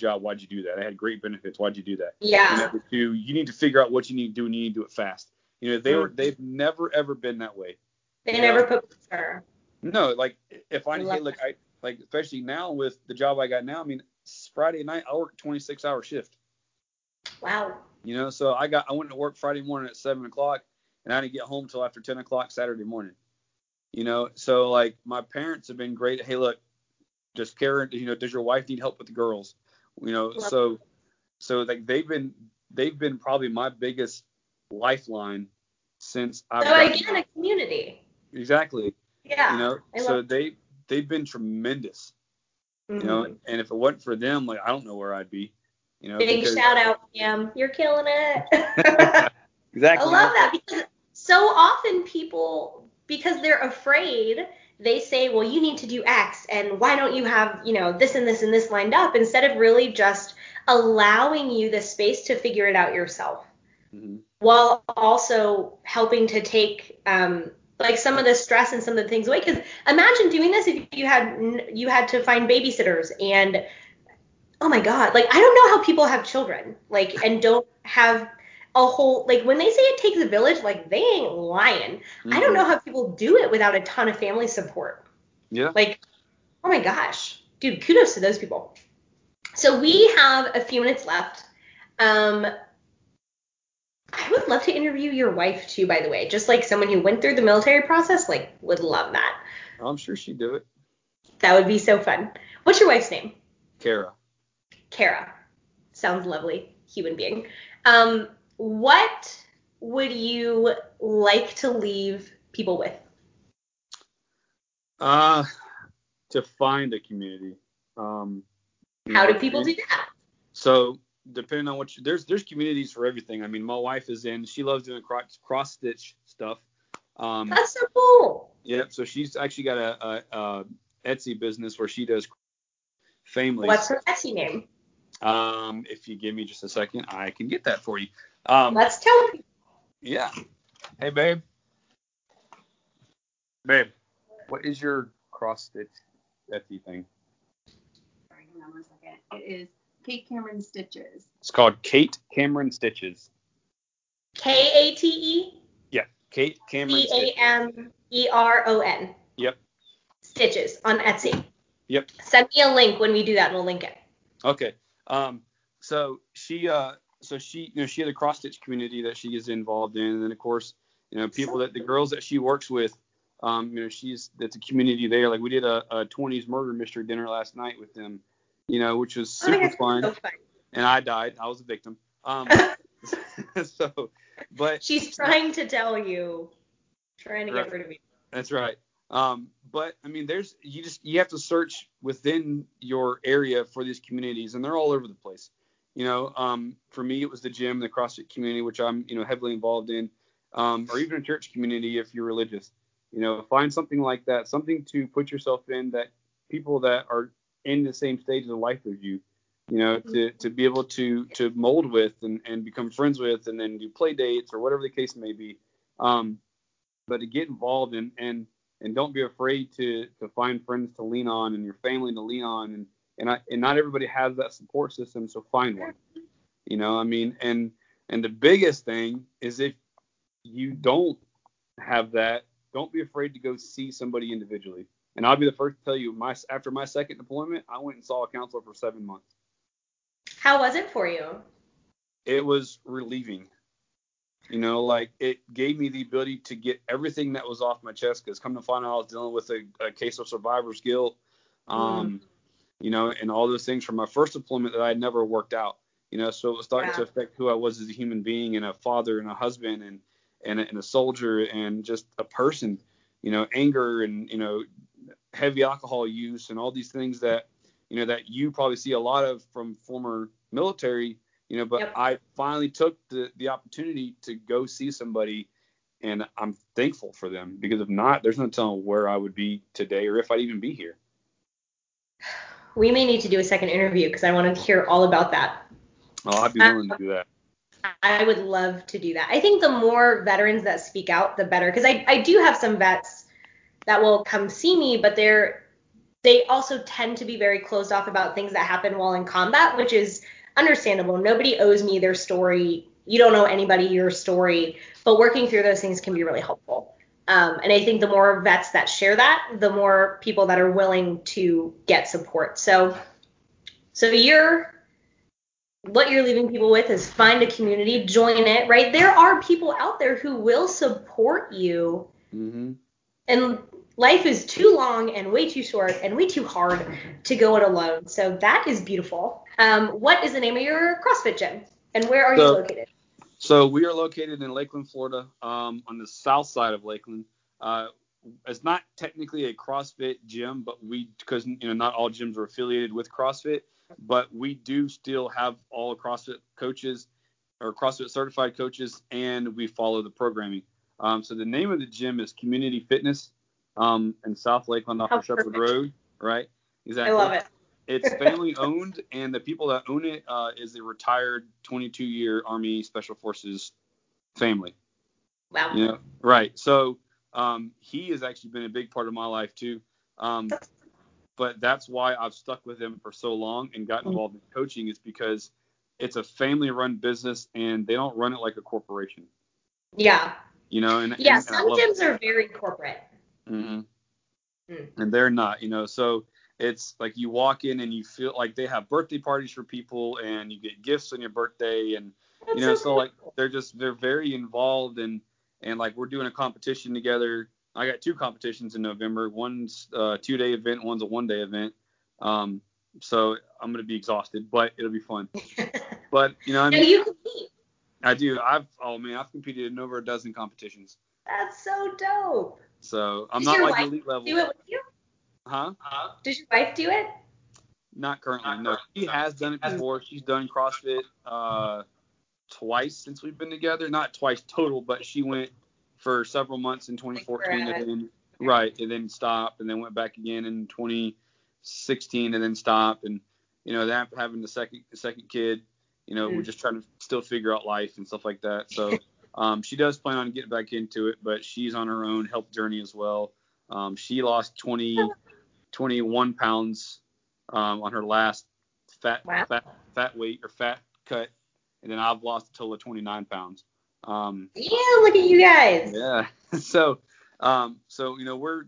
job why'd you do that I had great benefits why'd you do that Yeah. know, to you need to figure out what you need to do and you need to do it fast. You know, they were Mhm. they've never ever been that way. They never put pressure. No, like if I I hey look I like especially now with the job I got now, I mean Friday night I work 26 hour shift. Wow. You know, so I got I went to work Friday morning at seven o'clock and I didn't get home till after 10 o'clock Saturday morning. You know, so like my parents have been great. Hey, look, just Karen, you know, does your wife need help with the girls? You know, Love so so like they've been they've been probably my biggest lifeline since I've So gotten again, a community. exactly. Yeah. You know, so they they've been tremendous. You Mhm. know, and if it wasn't for them, like I don't know where I'd be. You know, Big because shout out, Cam. You're killing it. (laughs) exactly. I love that because so often people, because they're afraid, they say, well, you need to do X, and why don't you have, you know, this and this and this lined up instead of really just allowing you the space to figure it out yourself Mhm. while also helping to take um, like some of the stress and some of the things away. Because imagine doing this if you had you had to find babysitters and oh my god, like I don't know how people have children like (laughs) and don't have a whole like when they say it takes a village, like they ain't lying. I don't Mhm. know how people do it without a ton of family support. Yeah. Like, oh my gosh, dude, kudos to those people. So we have a few minutes left. Um, I would love to interview your wife too, by the way. Just like someone who went through the military process, like would love that. I'm sure she'd do it. That would be so fun. What's your wife's name? Kara. Kara. Sounds lovely. Human being. Um, what would you like to leave people with? Uh, to find a community. Um, How know, do people do that? So depending on what you, there's there's communities for everything. I mean, my wife is in. She loves doing cross, cross stitch stuff. Um, That's so cool. yep. So she's actually got a, a, a Etsy business where she does families. What's her Etsy name? Um, if you give me just a second, I can get that for you. Um, Let's tell people. yeah. Hey, babe. Babe, what is your cross stitch Etsy thing? Sorry, hang on one second. It is Kate Cameron Stitches. It's called Kate Cameron Stitches. K A T E Yeah, Kate Cameron C Stitches. A M E R O N. Yep. Stitches on Etsy. Yep. Send me a link when we do that and we'll link it. Okay. Um, so she, uh, so she, you know, she had a cross stitch community that she is involved in, and then of course, you know, people that the girls that she works with, um, you know, she's that's a community there. Like we did a, a 20s murder mystery dinner last night with them, you know, which was Oh super gosh, fun, So fun. and I died. I was a victim. Um, (laughs) (laughs) so, but She's trying to tell you, trying to Right. get rid of you. That's right. Um, but I mean, there's you just you have to search within your area for these communities, and they're all over the place. You know, um, for me, it was the gym, the CrossFit community, which I'm you know heavily involved in, um, or even a church community if you're religious. You know, find something like that, something to put yourself in that people that are in the same stage of life as you, you know, to, to be able to to mold with and, and become friends with, and then do play dates or whatever the case may be. Um, but to get involved and and and don't be afraid to to find friends to lean on and your family to lean on. And and I, and not everybody has that support system so find one. You know i mean and and the biggest thing is if you don't have that don't be afraid to go see somebody individually and i'll be the first to tell you my after my second deployment i went and saw a counselor for seven months How was it for you? it was relieving. You know, like it gave me the ability to get everything that was off my chest because come to find out I was dealing with a, a case of survivor's guilt, um, you know, and all those things from my first deployment that I had never worked out. You know, so it was starting to affect who I was as a human being and a father and a husband and and a, and a soldier and just a person. You know, anger and you know heavy alcohol use and all these things that you know that you probably see a lot of from former military you know but Yep. i finally took the the opportunity to go see somebody and i'm thankful for them because if not there's no telling where i would be today or if i'd even be here We may need to do a second interview because I want to hear all about that. oh i'd be willing to do that I would love to do that. I think the more veterans that speak out, the better. Because I, I do have some vets that will come see me, but they're they also tend to be very closed off about things that happen while in combat, which is understandable. Nobody owes me their story. You don't know anybody your story, but working through those things can be really helpful. Um, and I think the more vets that share that, the more people that are willing to get support. So, so you're what you're leaving people with is find a community, join it, right? There are people out there who will support you, mm-hmm. and life is too long and way too short and way too hard to go it alone. So that is beautiful. Um, what is the name of your CrossFit gym, and where are you located? So we are located in Lakeland, Florida, um, on the south side of Lakeland. Uh, it's not technically a CrossFit gym, but we because you know not all gyms are affiliated with CrossFit, but we do still have all CrossFit coaches or CrossFit certified coaches, and we follow the programming. Um, so the name of the gym is Community Fitness um, in South Lakeland off of Shepherd. Road, right? Exactly. I love it. It's (laughs) family owned, and the people that own it uh, is a retired 22 year Army Special Forces family. Wow. You know, right? So um, he has actually been a big part of my life too. Um, but that's why I've stuck with him for so long and got involved in coaching is because it's a family run business and they don't run it like a corporation. Yeah. You know, and Yeah. and, and Some gyms are very corporate. Hmm Mm. And they're not, you know. So it's like you walk in and you feel like they have birthday parties for people and you get gifts on your birthday and That's you know, so so like they're just they're very involved and and like we're doing a competition together. I got two competitions in November. One's a two day event, one's a one day event. Um, so I'm gonna be exhausted, but it'll be fun. (laughs) But you know, I now mean, you compete. I do. I've oh man, I've competed in over a dozen competitions. That's so dope. So I'm Does not your like wife elite level. Do it with you? Huh? Does your wife do it? Not currently. No. She has done it before. She's done CrossFit uh twice since we've been together. Not twice total, but she went for several months in 2014 and then right and then stopped and then went back again in 2016 and then stopped and you know that having the second the second kid you know we're Mm. just trying to still figure out life and stuff like that so um, she does plan on getting back into it but she's on her own health journey as well um, she lost 20 21 pounds um, on her last fat Wow. fat fat weight or fat cut and then I've lost a total of 29 pounds um, Yeah, look at you guys. yeah. (laughs) So, um, so you know we're,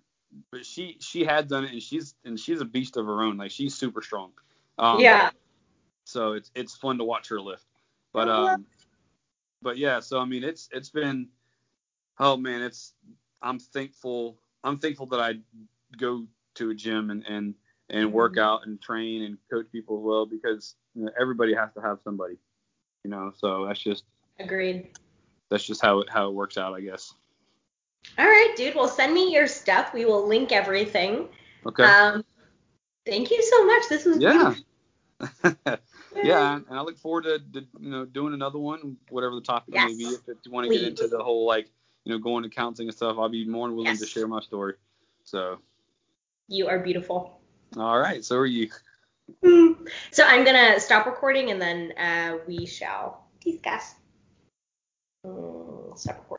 but she she had done it and she's and she's a beast of her own. Like she's super strong. Um, yeah. So it's it's fun to watch her lift. But um, but yeah. So I mean it's it's been, oh man, it's I'm thankful I'm thankful that I go to a gym and and and work Mhm. out and train and coach people well because you know, everybody has to have somebody. You know, so that's just Agreed. that's just how it how it works out, I guess. All right, dude. Well, send me your stuff. We will link everything. Okay. Um, thank you so much. This was Yeah. (laughs) yeah, and I look forward to, to you know doing another one, whatever the topic may be. Yes, If you want to get into the whole like you know going to counseling and stuff, I'll be more than willing to share my story. So, You are beautiful. all right, so are you. Hmm. So I'm gonna stop recording and then uh, we shall discuss. Mm, stop recording.